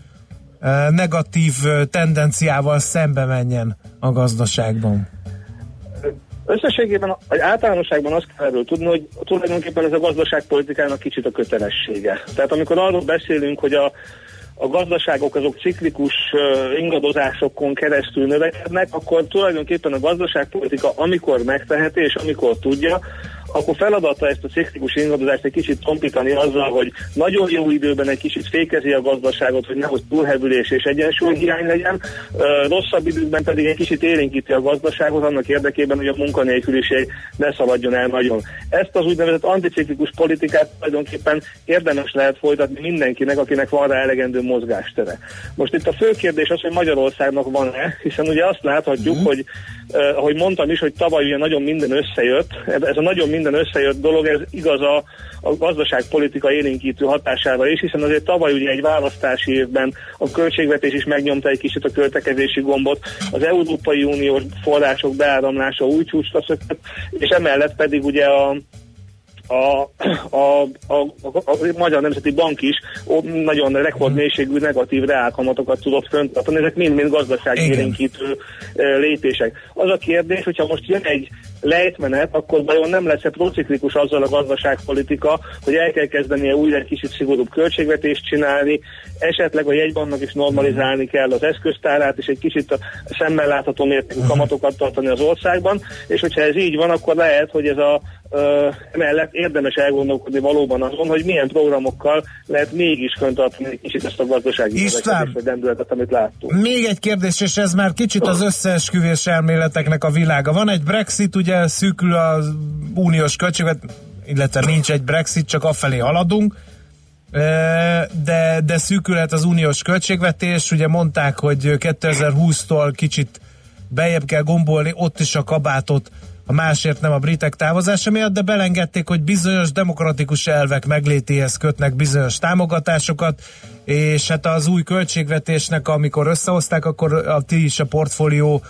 eh, negatív tendenciával szembe menjen a gazdaságban? Összességében, vagy általánosságban azt kell erről tudni, hogy tulajdonképpen ez a gazdaságpolitikának kicsit a kötelessége. Tehát amikor arról beszélünk, hogy a, a gazdaságok azok ciklikus ingadozásokon keresztül növekednek, akkor tulajdonképpen a gazdaságpolitika amikor megteheti és amikor tudja, akkor feladata ezt a ciklikus ingadozást egy kicsit tompítani azzal, hogy nagyon jó időben egy kicsit fékezi a gazdaságot, hogy nehogy túlhevülés és egyensúlyhiány legyen, rosszabb időkben pedig egy kicsit élénkíti a gazdaságot annak érdekében, hogy a munkanélküliség ne szaladjon el nagyon. Ezt az úgynevezett anticiklikus politikát tulajdonképpen érdemes lehet folytatni mindenkinek, akinek van rá elegendő mozgástere. Most itt a fő kérdés az, hogy Magyarországnak van-e, hiszen ugye azt láthatjuk, Mhm. hogy eh, ahogy mondtam is, hogy tavaly ugye nagyon minden összejött, ez a nagyon minden összejött dolog, ez igaz a, a gazdaságpolitika élénkítő hatására is, hiszen azért tavaly ugye egy választási évben a költségvetés is megnyomta egy kicsit a költekezési gombot, az Európai Uniós források beáramlása új csúcsra szökött, és emellett pedig ugye a a, a, a, a, a Magyar Nemzeti Bank is nagyon rekordmélységű negatív reálkamatokat tudott föntartani, ezek mind-mind gazdaságélénkítő ö, lépések. Az a kérdés, hogyha most jön egy lejtmenet, akkor vajon nem lesz-e prociklikus azzal a gazdaságpolitika, hogy el kell kezdenie újra egy kicsit szigorúbb költségvetést csinálni, esetleg a jegybanknak is normalizálni kell az eszköztárát, és egy kicsit a szemmel látható mértékű kamatokat tartani az országban, és hogyha ez így van, akkor lehet, hogy ez a ö, emellett érdemes elgondolkodni valóban azon, hogy milyen programokkal lehet mégis föntartani egy kicsit ezt a gazdasági István! vagy lendületet, amit láttunk. Még egy kérdés, és ez már kicsit az összeesküvés elméleteknek a világa. Van egy Brexit, ugye szűkül az uniós költséget, illetve nincs egy Brexit, csak afelé haladunk, de, de szűkülhet az uniós költségvetés, ugye mondták, hogy 2020-tól kicsit bejebb kell gombolni, ott is a kabátot, a másért nem a britek távozása miatt, de belengedték, hogy bizonyos demokratikus elvek meglétéhez kötnek bizonyos támogatásokat, és hát az új költségvetésnek, amikor összehozták, akkor a ti is a portfólió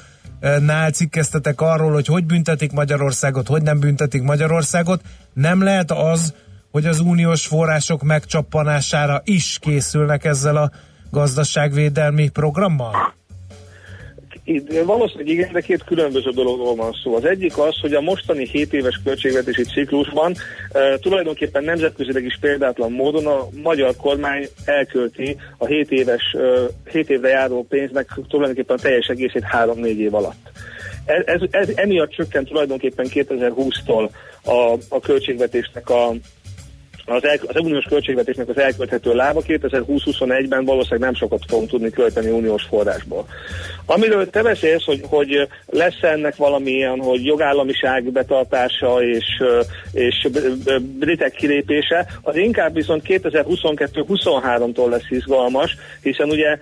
nál cikkeztetek arról, hogy hogy büntetik Magyarországot, hogy nem büntetik Magyarországot. Nem lehet az, hogy az uniós források megcsappanására is készülnek ezzel a gazdaságvédelmi programmal? Valószínűleg igen, de két különböző dologról van szó. Az egyik az, hogy a mostani 7 éves költségvetési ciklusban e, tulajdonképpen nemzetközileg is példátlan módon a magyar kormány elkölti a 7 éves, e, 7 évre járó pénznek tulajdonképpen a teljes egészét 3-4 év alatt. Ez, ez, ez emiatt csökkent tulajdonképpen 2020-tól a, a költségvetésnek a, az, el, az uniós költségvetésnek az elkölthető lába 2020-21-ben valószínűleg nem sokat fogunk tudni költeni uniós forrásból. Amiről te beszélsz, hogy, hogy lesz ennek valamilyen, hogy jogállamiság betartása és, és britek kilépése, az inkább viszont 2022-23-tól lesz izgalmas, hiszen ugye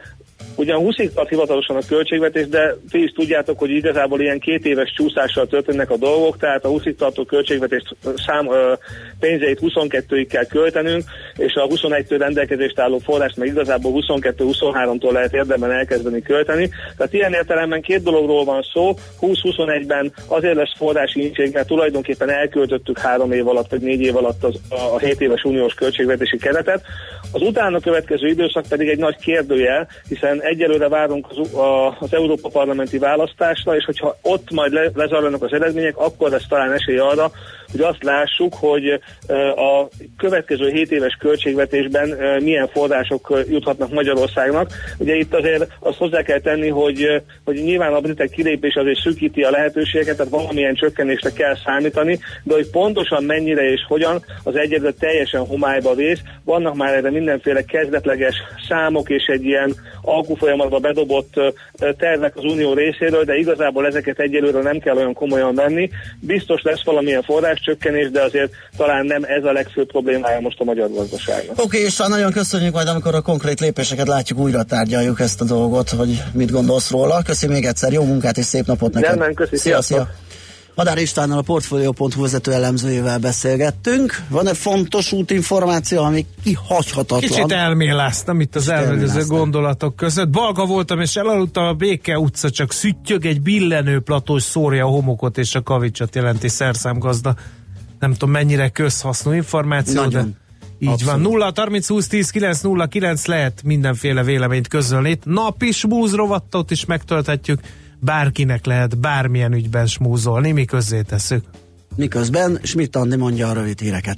Ugyan 20 tart hivatalosan a költségvetés, de ti is tudjátok, hogy igazából ilyen két éves csúszással történnek a dolgok, tehát a 20 tartó költségvetés szám, ö, pénzeit 22-ig kell költenünk, és a 21-től rendelkezést álló forrást meg igazából 22-23-tól lehet érdemben elkezdeni költeni. Tehát ilyen értelemben két dologról van szó. 20-21-ben azért lesz forrási intség, mert tulajdonképpen elköltöttük három év alatt, vagy négy év alatt az, a 7 éves uniós költségvetési keretet. Az utána következő időszak pedig egy nagy kérdőjel, hiszen egyelőre várunk az, a, az Európa Parlamenti választásra, és hogyha ott majd le, lezajlanak az eredmények, akkor lesz talán esély arra, hogy azt lássuk, hogy a következő 7 éves költségvetésben milyen források juthatnak Magyarországnak. Ugye itt azért azt hozzá kell tenni, hogy, hogy nyilván a britek kilépés azért szűkíti a lehetőségeket, tehát valamilyen csökkenésre kell számítani, de hogy pontosan mennyire és hogyan, az egyedül teljesen homályba vész. Vannak már erre mindenféle kezdetleges számok és egy ilyen alkufolyamatba bedobott tervek az unió részéről, de igazából ezeket egyelőre nem kell olyan komolyan venni. Biztos lesz valamilyen forráscsökkenés, de azért talán nem ez a legfőbb problémája most a magyar gazdaságnak. Oké, okay, és nagyon köszönjük majd, amikor a konkrét lépéseket látjuk, újra tárgyaljuk ezt a dolgot, hogy mit gondolsz róla. Köszi még egyszer, jó munkát és szép napot neked. Rendben, köszi, szia, szia. Madár Istvánnal a Portfolio.hu vezető elemzőjével beszélgettünk. Van-e fontos útinformáció, ami kihagyhatatlan? Kicsit elméláztam itt az elméláztam. gondolatok között. Balga voltam, és elaludtam a Béke utca, csak szüttyög egy billenő platós szórja a homokot és a kavicsot jelenti szerszámgazda. Nem tudom mennyire közhasznú információ, Nagyon. de így Abszolút. van. 0 30 20 10 9 0 9 lehet mindenféle véleményt közölni. Itt Napi smúz rovattot is megtölthetjük. Bárkinek lehet bármilyen ügyben smúzolni, mi közzé tesszük. Miközben Schmidt Andi mondja a rövid híreket.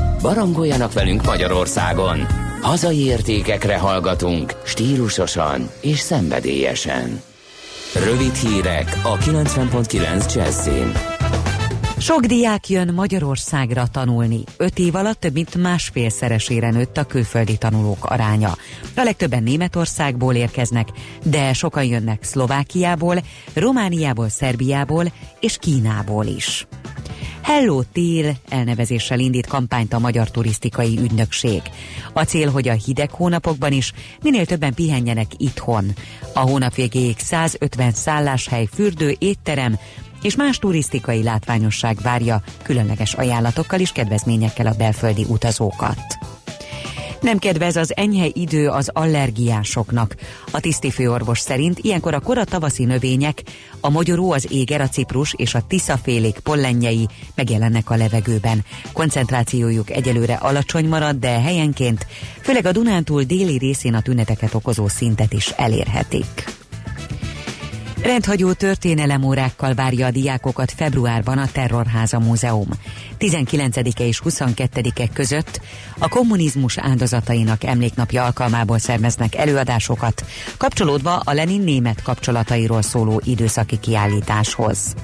Barangoljanak velünk Magyarországon. Hazai értékekre hallgatunk, stílusosan és szenvedélyesen. Rövid hírek a 90.9 Jazzin. Sok diák jön Magyarországra tanulni. Öt év alatt több mint másfélszeresére nőtt a külföldi tanulók aránya. A legtöbben Németországból érkeznek, de sokan jönnek Szlovákiából, Romániából, Szerbiából és Kínából is. Hello Tél elnevezéssel indít kampányt a Magyar Turisztikai Ügynökség. A cél, hogy a hideg hónapokban is minél többen pihenjenek itthon. A hónap végéig 150 szálláshely, fürdő, étterem, és más turisztikai látványosság várja különleges ajánlatokkal és kedvezményekkel a belföldi utazókat. Nem kedvez az enyhe idő az allergiásoknak. A tisztifőorvos szerint ilyenkor a kora tavaszi növények, a mogyoró, az éger, a ciprus és a tiszafélék pollenjei megjelennek a levegőben. Koncentrációjuk egyelőre alacsony marad, de helyenként, főleg a Dunántúl déli részén a tüneteket okozó szintet is elérhetik. Rendhagyó történelemórákkal várja a diákokat februárban a Terrorháza Múzeum. 19-e és 22-e között a kommunizmus áldozatainak emléknapja alkalmából szerveznek előadásokat, kapcsolódva a Lenin német kapcsolatairól szóló időszaki kiállításhoz.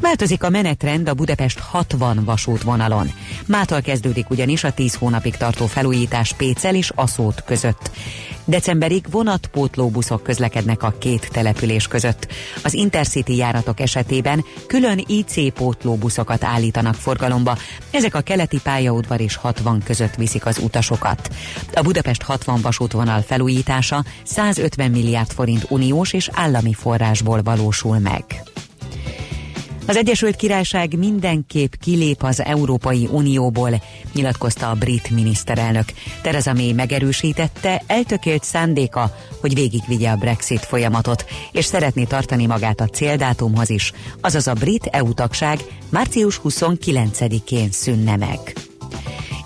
Változik a menetrend a Budapest 60 vasútvonalon. Mától kezdődik ugyanis a 10 hónapig tartó felújítás Pécel és Aszót között. Decemberig vonatpótlóbuszok közlekednek a két település között. Az Intercity járatok esetében külön IC pótlóbuszokat állítanak forgalomba. Ezek a keleti pályaudvar és 60 között viszik az utasokat. A Budapest 60 vasútvonal felújítása 150 milliárd forint uniós és állami forrásból valósul meg. Az Egyesült Királyság mindenképp kilép az Európai Unióból, nyilatkozta a brit miniszterelnök. Theresa May megerősítette eltökélt szándéka, hogy végigvigye a Brexit folyamatot, és szeretné tartani magát a céldátumhoz is, azaz a brit EU tagság március 29-én szűnne meg.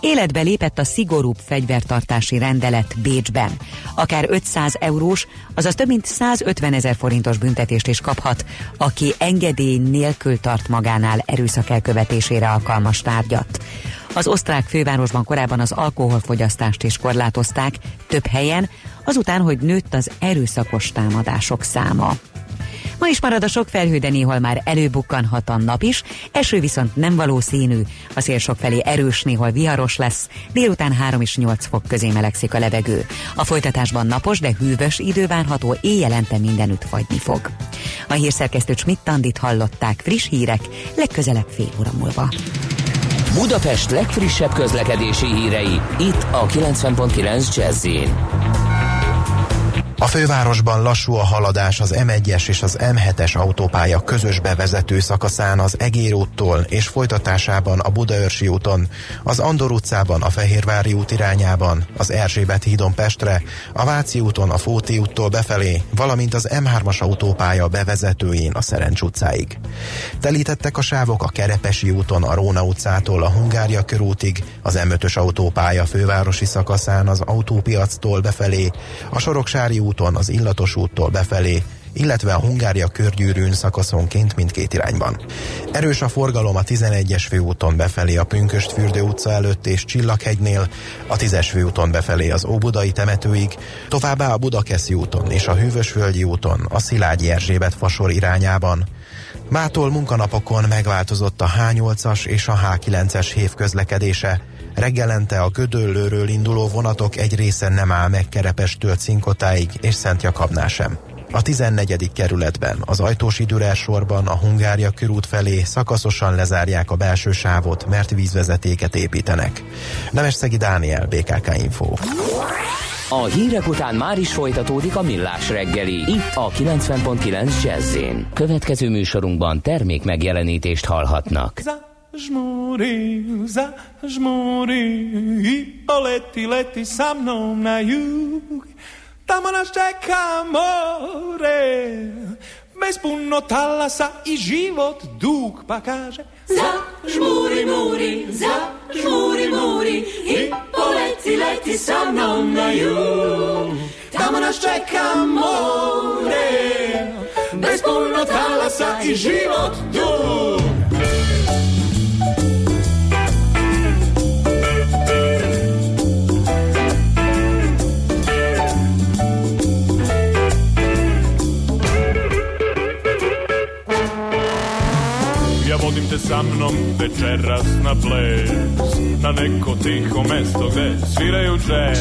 Életbe lépett a szigorúbb fegyvertartási rendelet Bécsben. Akár 500 eurós, azaz több mint 150 ezer forintos büntetést is kaphat, aki engedély nélkül tart magánál erőszak elkövetésére alkalmas tárgyat. Az osztrák fővárosban korábban az alkoholfogyasztást is korlátozták, több helyen, azután, hogy nőtt az erőszakos támadások száma. Ma is marad a sok felhő, de néhol már előbukkanhat a nap is, eső viszont nem valószínű. A szél sok felé erős, néhol viharos lesz, délután 3 és 8 fok közé melegszik a levegő. A folytatásban napos, de hűvös idő várható, éjjelente mindenütt fagyni fog. A hírszerkesztő Schmidt-Tandit hallották friss hírek, legközelebb fél óra múlva. Budapest legfrissebb közlekedési hírei, itt a 90.9 jazz a fővárosban lassú a haladás az M1-es és az M7-es autópálya közös bevezető szakaszán az Egér úttól és folytatásában a Budaörsi úton, az Andor utcában a Fehérvári út irányában, az Erzsébet hídon Pestre, a Váci úton a Fóti úttól befelé, valamint az M3-as autópálya bevezetőjén a Szerencs utcáig. Telítettek a sávok a Kerepesi úton a Róna utcától a Hungária körútig, az M5-ös autópálya fővárosi szakaszán az autópiactól befelé, a Soroksári úton az Illatos úttól befelé, illetve a Hungária körgyűrűn szakaszonként mindkét irányban. Erős a forgalom a 11-es főúton befelé a Pünköst fürdő utca előtt és Csillaghegynél, a 10-es főúton befelé az Óbudai temetőig, továbbá a Budakeszi úton és a Hűvösvölgyi úton a Szilágyi Erzsébet fasor irányában. Mától munkanapokon megváltozott a H8-as és a H9-es hév közlekedése, Reggelente a Gödöllőről induló vonatok egy része nem áll meg Kerepestől Cinkotáig és Szent Jakabnál sem. A 14. kerületben, az Dürer sorban a Hungária körút felé szakaszosan lezárják a belső sávot, mert vízvezetéket építenek. Nemesszegi Dániel, BKK Info. A hírek után már is folytatódik a millás reggeli, itt a 90.9 jazz Következő műsorunkban termék megjelenítést hallhatnak. žmuri, zažmuri i poleti, leti sa mnom na jug. Tamo nas čeka more, bez puno talasa i život dug, pa kaže Za žmuri muri, za žmuri muri i poleti, leti sa mnom na jug. Tamo nas čeka more, bez puno talasa i život dug. Te sa mnom večeras na ples Na neko tiho mesto gde sviraju džez.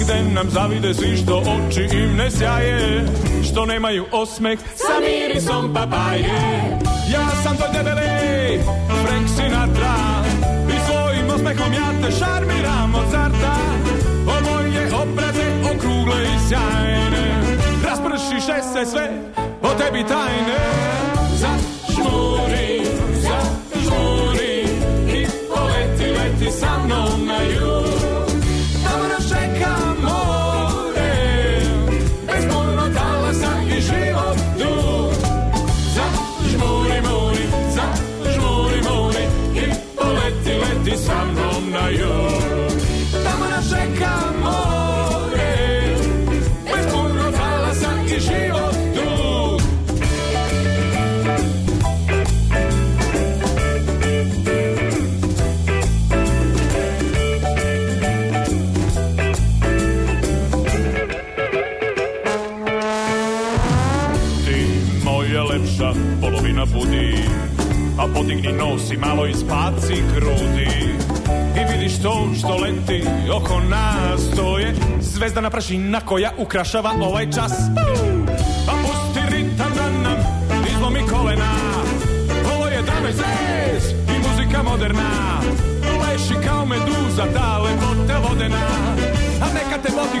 Gde nam zavide svi što oči im ne sjaje Što nemaju osmeh sa mirisom papaje. Ja sam tvoj debeli Frank Sinatra I svojim osmehom ja te šarmiram od zarta O moje obraze okrugle i sjajne Raspršiše se sve o tebi tajne. Zažmuri, pisano na you. Podigni nos i malo ispaci grudi. I vidiš to što leti oko nas To je zvezdana prašina koja ukrašava ovaj čas. Pa pusti ritam da nam izlomi kolena. Ovo je dame zez i muzika moderna. Leši kao meduza, ta lepota vodena. A neka te vodi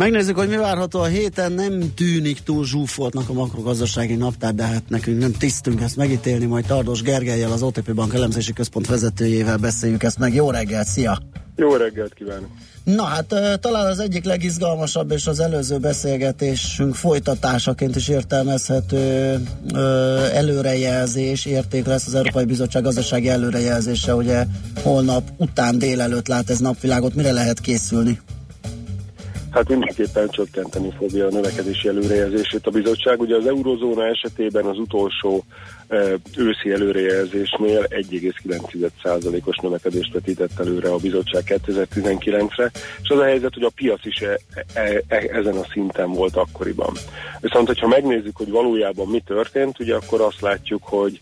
Megnézzük, hogy mi várható a héten. Nem tűnik túl zsúfoltnak a makrogazdasági naptár, de hát nekünk nem tisztünk ezt megítélni. Majd Tardos Gergelyel, az OTP Bank elemzési központ vezetőjével beszéljük ezt meg. Jó reggelt, szia! Jó reggelt kívánok! Na hát talán az egyik legizgalmasabb és az előző beszélgetésünk folytatásaként is értelmezhető előrejelzés, érték lesz az Európai Bizottság gazdasági előrejelzése, ugye holnap után délelőtt lát ez napvilágot, mire lehet készülni? Hát mindenképpen csökkenteni fogja a növekedési előrejelzését a bizottság. Ugye az eurozóna esetében az utolsó e, őszi előrejelzésnél 1,9%-os növekedést vetített előre a bizottság 2019-re, és az a helyzet, hogy a piac is e, e, e, ezen a szinten volt akkoriban. Viszont, hogyha megnézzük, hogy valójában mi történt, ugye akkor azt látjuk, hogy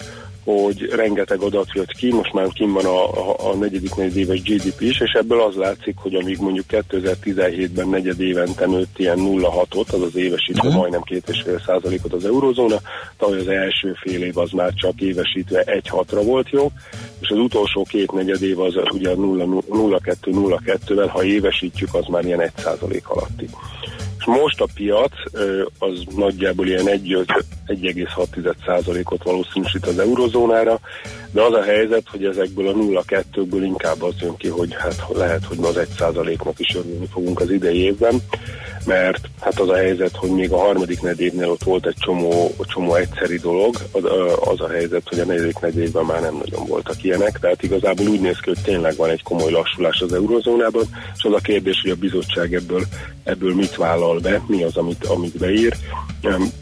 hogy rengeteg adat jött ki, most már kim van a, a, a negyedik negyedéves GDP is, és ebből az látszik, hogy amíg mondjuk 2017-ben negyed évente nőtt ilyen 0,6-ot, az az évesítve majdnem 2,5 százalékot az eurozóna, tavaly az első fél év az már csak évesítve 1,6-ra volt jó, és az utolsó két negyed év az ugye 0,2-0,2-vel, ha évesítjük, az már ilyen 1 százalék alatti. Most a piac az nagyjából ilyen 1,6%-ot valószínűsít az eurozónára, de az a helyzet, hogy ezekből a 0,2-ből inkább az jön ki, hogy hát lehet, hogy az 1%-nak is örülni fogunk az idei évben, mert hát az a helyzet, hogy még a harmadik negyednél ott volt egy csomó, csomó egyszeri dolog, az, az a helyzet, hogy a negyedik negyedben már nem nagyon voltak ilyenek, tehát igazából úgy néz ki, hogy tényleg van egy komoly lassulás az eurozónában, és az a kérdés, hogy a bizottság ebből, ebből mit vállal be, mi az, amit, amit beír,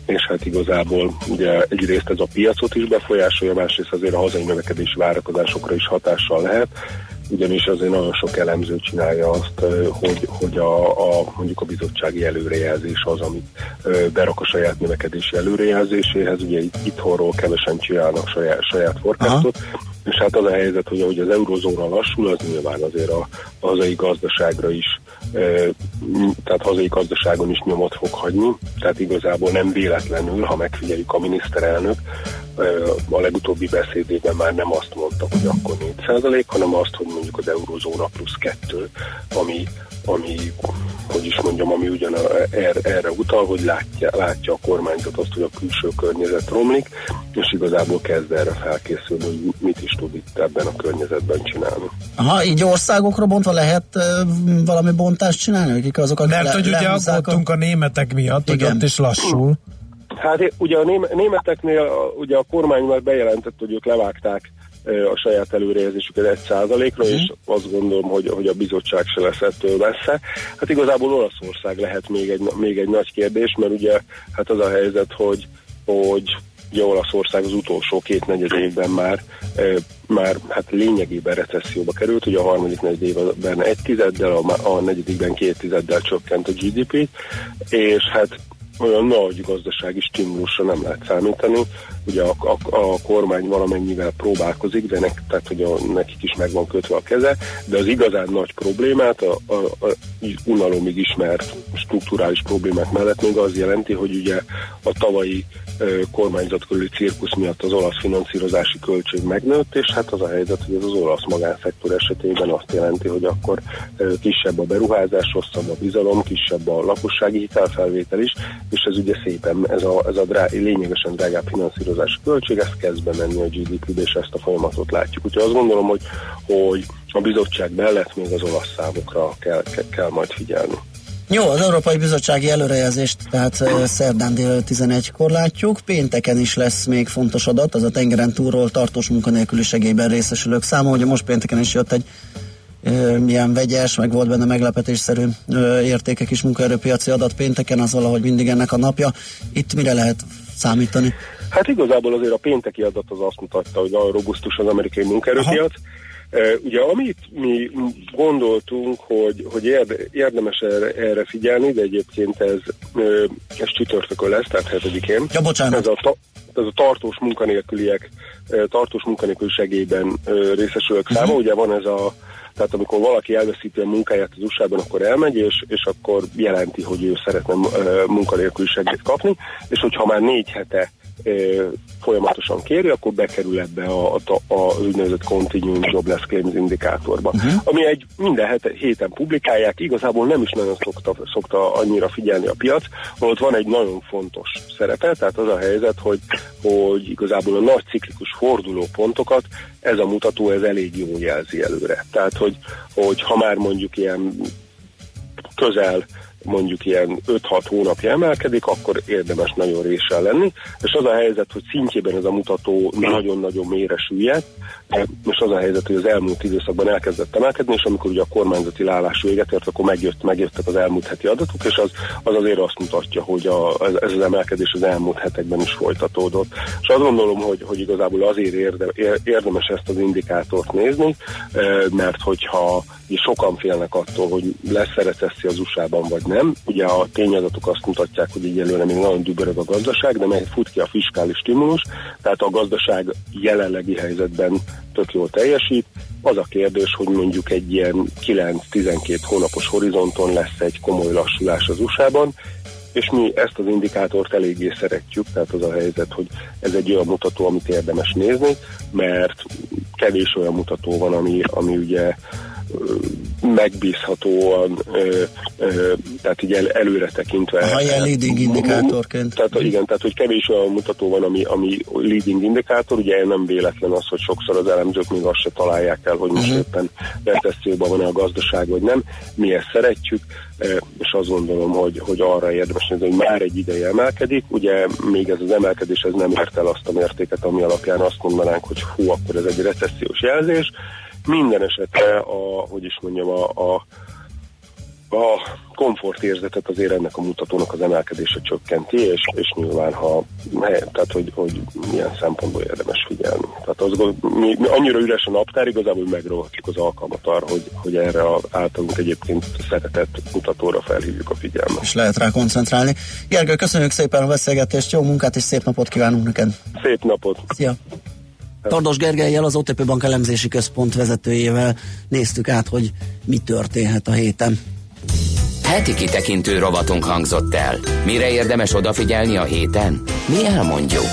és hát igazából ugye egyrészt ez a piacot is befolyásolja, másrészt azért a hazai növekedési várakozásokra is hatással lehet, ugyanis azért nagyon sok elemző csinálja azt, hogy, hogy a, a, mondjuk a bizottsági előrejelzés az, amit berak a saját növekedési előrejelzéséhez, ugye itt, itthonról kevesen csinálnak saját, saját forecastot, és hát az a helyzet, hogy ahogy az eurozóna lassul, az nyilván azért a, a hazai gazdaságra is tehát hazai gazdaságon is nyomot fog hagyni, tehát igazából nem véletlenül, ha megfigyeljük a miniszterelnök, a legutóbbi beszédében már nem azt mondta, hogy akkor 4 hanem azt, hogy mondjuk az eurozóna plusz 2, ami, ami hogy is mondjam, ami ugyan erre, erre utal, hogy látja, látja a kormányzat azt, hogy a külső környezet romlik, és igazából kezd erre felkészülni, hogy mit is tud itt ebben a környezetben csinálni. Aha, így országokra bontva lehet valami bontást csinálni? Akik azok, akik Mert le, hogy ugye aggódtunk a németek miatt, hogy ott is lassul. Hát ugye a németeknél ugye a kormány már bejelentett, hogy ők levágták a saját előrejelzésüket egy százalékra, Mhm. és azt gondolom, hogy, hogy a bizottság se lesz ettől messze. Hát igazából Olaszország lehet még egy, még egy nagy kérdés, mert ugye hát az a helyzet, hogy, hogy ugye Olaszország az utolsó két negyed évben már, e, már hát lényegében recesszióba került, ugye a harmadik negyed évben egy tizeddel, a, a negyedikben két tizeddel csökkent a GDP, és hát olyan nagy gazdasági stimulusra nem lehet számítani. Ugye a, a, a kormány valamennyivel próbálkozik, de nek, tehát, hogy a, nekik is meg van kötve a keze, de az igazán nagy problémát, a, a, a unalomig ismert strukturális problémák mellett még az jelenti, hogy ugye a tavalyi ö, kormányzat körüli cirkusz miatt az olasz finanszírozási költség megnőtt, és hát az a helyzet, hogy ez az olasz magánszektor esetében azt jelenti, hogy akkor ö, kisebb a beruházás, rosszabb a bizalom, kisebb a lakossági hitelfelvétel is, és ez ugye szépen, ez a, ez a drá, lényegesen drágább finanszírozási költség, ez kezd bemenni a GDP-be, és ezt a folyamatot látjuk. Úgyhogy azt gondolom, hogy, hogy a bizottság mellett még az olasz számokra kell, kell, kell majd figyelni. Jó, az Európai Bizottsági előrejelzést tehát szerdán dél 11-kor látjuk. Pénteken is lesz még fontos adat, az a tengeren túlról tartós munkanélküli segélyben részesülők száma. Ugye most pénteken is jött egy milyen vegyes, meg volt benne meglepetésszerű értékek is munkaerőpiaci adat pénteken, az valahogy mindig ennek a napja. Itt mire lehet számítani? Hát igazából azért a pénteki adat az azt mutatta, hogy nagyon robusztus az amerikai munkaerőpiac. Uh, ugye amit mi gondoltunk, hogy, hogy érde, érdemes erre, erre figyelni, de egyébként ez, ez csütörtökön lesz, tehát 7-én. Ja, bocsánat. Ez a, ta, ez a tartós munkanélküliek, tartós munkanélküli segélyben részesülők száma. Mhm. Ugye van ez a tehát amikor valaki elveszíti a munkáját az USA-ban, akkor elmegy, és, és akkor jelenti, hogy ő szeretne munkanélküli segélyt kapni, és hogyha már négy hete folyamatosan kéri, akkor bekerül ebbe a, a, a úgynevezett Continuing Jobless Claims indikátorba. Uh-huh. Ami egy minden hete, héten publikálják, igazából nem is nagyon szokta, szokta annyira figyelni a piac, holott van egy nagyon fontos szerepe, tehát az a helyzet, hogy, hogy igazából a nagy ciklikus fordulópontokat ez a mutató ez elég jól jelzi előre. Tehát, hogy, hogy ha már mondjuk ilyen közel mondjuk ilyen 5-6 hónapja emelkedik, akkor érdemes nagyon résen lenni, és az a helyzet, hogy szintjében ez a mutató nagyon-nagyon mélyre süllyedt, és az a helyzet, hogy az elmúlt időszakban elkezdett emelkedni, és amikor ugye a kormányzati leállás véget ért, akkor megjött, megjöttek az elmúlt heti adatok, és az, az azért azt mutatja, hogy a, ez, az emelkedés az elmúlt hetekben is folytatódott. És azt gondolom, hogy, hogy igazából azért érde, érdemes ezt az indikátort nézni, eh, mert hogyha sokan félnek attól, hogy lesz-e recesszió az USA-ban vagy nem. Ugye a tényadatok azt mutatják, hogy egyelőre még nagyon dübörög a gazdaság, de meg fut ki a fiskális stimulus, tehát a gazdaság jelenlegi helyzetben tök jól teljesít. Az a kérdés, hogy mondjuk egy ilyen 9-12 hónapos horizonton lesz egy komoly lassulás az USA-ban, és mi ezt az indikátort eléggé szeretjük, tehát az a helyzet, hogy ez egy olyan mutató, amit érdemes nézni, mert kevés olyan mutató van, ami, ami ugye megbízhatóan, ö, ö, tehát így el, előre tekintve. Ha ilyen leading indikátorként. Tehát igen, tehát hogy kevés olyan mutató van, ami, ami leading indikátor, ugye nem véletlen az, hogy sokszor az elemzők még azt se találják el, hogy most Mhm. éppen recesszióban van-e a gazdaság, vagy nem. Mi ezt szeretjük, és azt gondolom, hogy, hogy arra érdemes nézni, hogy már egy ideje emelkedik, ugye még ez az emelkedés ez nem ért el azt a mértéket, ami alapján azt mondanánk, hogy hú, akkor ez egy recessziós jelzés. Minden esetre, a, hogy is mondjam, a, a a komfortérzetet azért ennek a mutatónak az emelkedése csökkenti, és, és nyilván, ha, tehát hogy, hogy milyen szempontból érdemes figyelni. Tehát az, mi, mi annyira üres a naptár, igazából megragadjuk az alkalmat arra, hogy, hogy erre az általunk egyébként szeretett mutatóra felhívjuk a figyelmet. És lehet rá koncentrálni. Gergő, köszönjük szépen a beszélgetést, jó munkát és szép napot kívánunk neked. Szép napot! Szia! Tardos Gergelyel, az OTP Bank elemzési központ vezetőjével néztük át, hogy mi történhet a héten. Heti kitekintő rovatunk hangzott el. Mire érdemes odafigyelni a héten? Mi elmondjuk.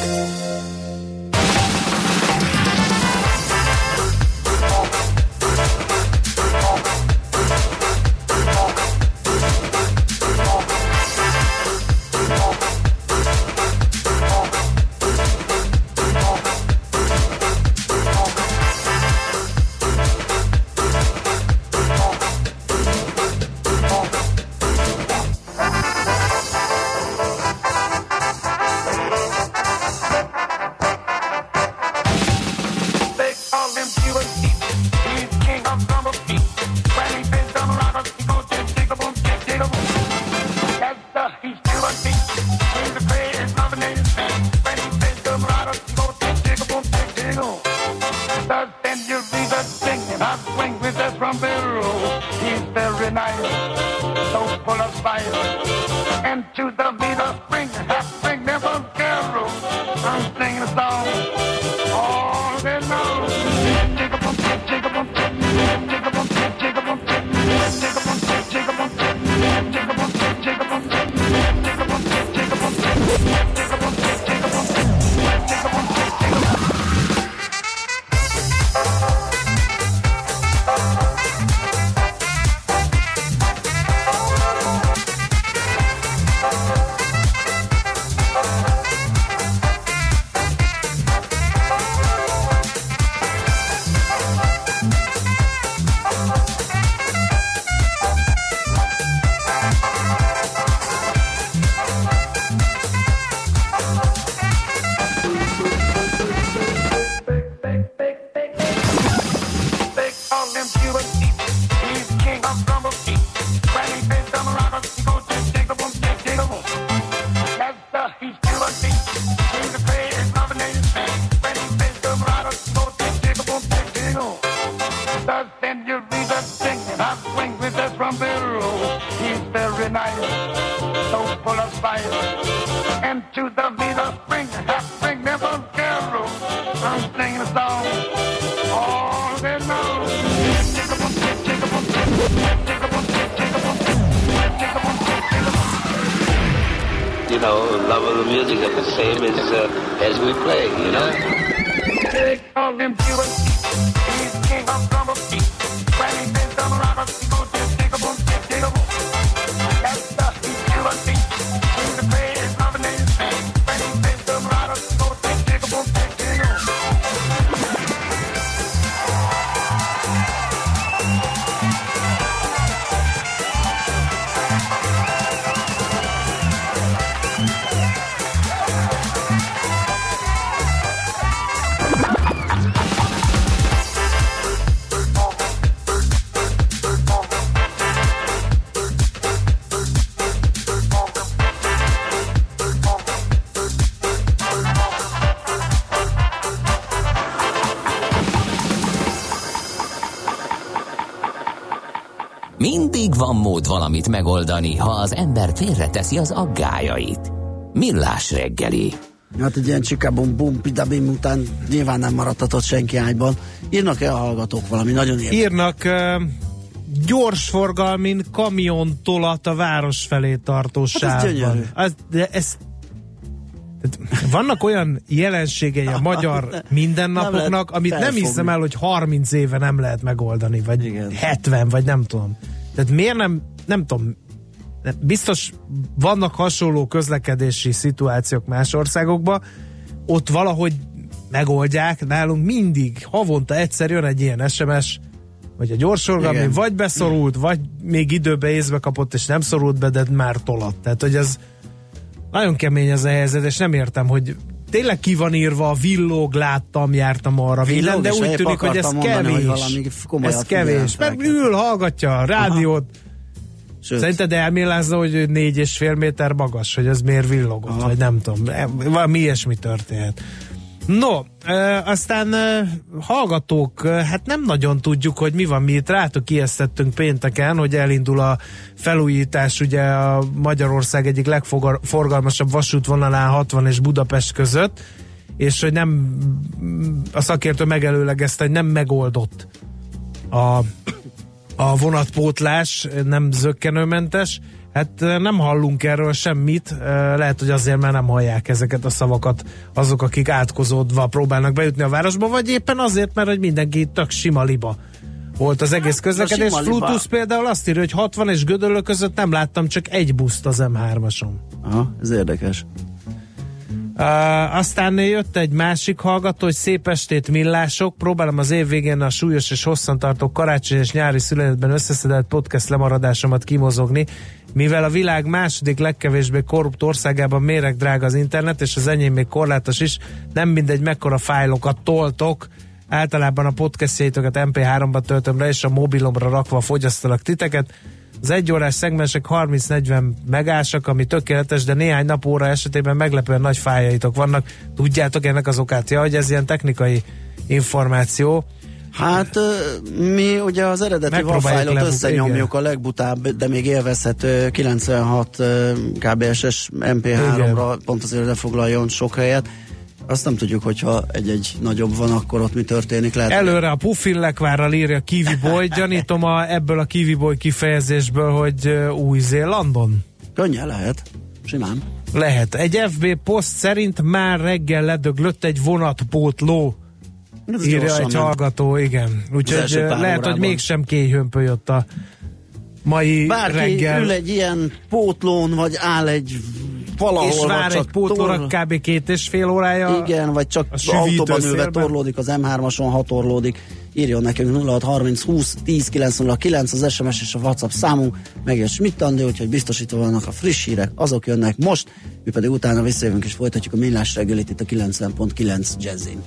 Van mód valamit megoldani, ha az ember félreteszi az aggájait. Millás reggeli. Hát egy ilyen csikabum bum pidabim után nyilván nem maradhatott senki ágyban. Írnak-e a hallgatók valami nagyon érdekes? Írnak uh, gyorsforgalmin kamion tolat a város felé tartó Hát ez gyönyörű. Az, de ez vannak olyan jelenségei a magyar mindennapoknak, amit nem hiszem el, hogy 30 éve nem lehet megoldani, vagy Igen. 70, vagy nem tudom. Tehát miért nem, nem tudom, biztos vannak hasonló közlekedési szituációk más országokban, ott valahogy megoldják, nálunk mindig, havonta egyszer jön egy ilyen SMS, vagy a gyorsorgalmi, Igen. vagy beszorult, vagy még időbe észbe kapott, és nem szorult be, de már tolat. Tehát, hogy ez nagyon kemény ez a helyzet, és nem értem, hogy tényleg ki van írva, a villog, láttam, jártam arra, villan, de úgy tűnik, hogy ez mondani, kevés. hogy valami ez kevés. Mert ül, hallgatja a rádiót. Sőt. Szerinted elmélázza, hogy négy és fél méter magas, hogy ez miért villogott, Aha. vagy nem tudom. Valami ilyesmi történt. No, aztán hallgatók, hát nem nagyon tudjuk, hogy mi van, mi itt rátok ijesztettünk pénteken, hogy elindul a felújítás, ugye a Magyarország egyik legforgalmasabb vasútvonalán 60 és Budapest között, és hogy nem a szakértő megelőlegezte, hogy nem megoldott a, a vonatpótlás, nem zöggenőmentes. Hát nem hallunk erről semmit, Eh, lehet, hogy azért, mert nem hallják ezeket a szavakat azok, akik átkozódva próbálnak bejutni a városba, vagy éppen azért, mert hogy mindenki tök sima liba volt az egész közlekedés. liba. Flutus például azt írja, hogy 60 és Gödöllő között nem láttam csak egy buszt az M3-ason. Aha, ez érdekes. Uh, aztán jött egy másik hallgató, hogy szép estét millások, próbálom az év végén a súlyos és hosszantartó karácsony és nyári születetben összeszedett podcast lemaradásomat kimozogni, mivel a világ második legkevésbé korrupt országában méreg drága az internet, és az enyém még korlátos is, nem mindegy mekkora fájlokat toltok, általában a podcastjaitokat MP3-ba töltöm le, és a mobilomra rakva fogyasztalak titeket. Az egyórás szegmensek 30-40 megásak, ami tökéletes, de néhány nap óra esetében meglepően nagy fájaitok vannak. Tudjátok ennek az okát? Ja, hogy ez ilyen technikai információ. Hát mi ugye az eredeti WAV-fájlot összenyomjuk a legbutább, de még élvezhető 96 ö, KBSS MP3-ra, pont azért lefoglaljon sok helyet. Azt nem tudjuk, hogyha egy-egy nagyobb van, akkor ott mi történik. Lehet, Előre a Puffin-lekvárral írja Kiwi Boy, gyanítom a, ebből a Kiwi Boy kifejezésből, hogy Új-Zélandon. Könnyen lehet, simán. Lehet. Egy FB poszt szerint már reggel ledöglött egy vonatpótló. Ez Írja egy ment. hallgató, igen. Úgyhogy lehet, hogy órában. mégsem kéjhömpölyött a mai Bárki reggel. ül egy ilyen pótlón, vagy áll egy valahol, és vár csak egy pótlóra tor- kb. két és fél órája. Igen, vagy csak autóban ülve szélben. torlódik, az M3-ason hatorlódik. Írjon nekünk 0630 20 10 909 az SMS és a WhatsApp számunk, meg egy Schmidt Andi, úgyhogy biztosítva vannak a friss hírek, azok jönnek most, mi pedig utána visszajövünk és folytatjuk a millás reggelit itt a 90.9 Jazzin.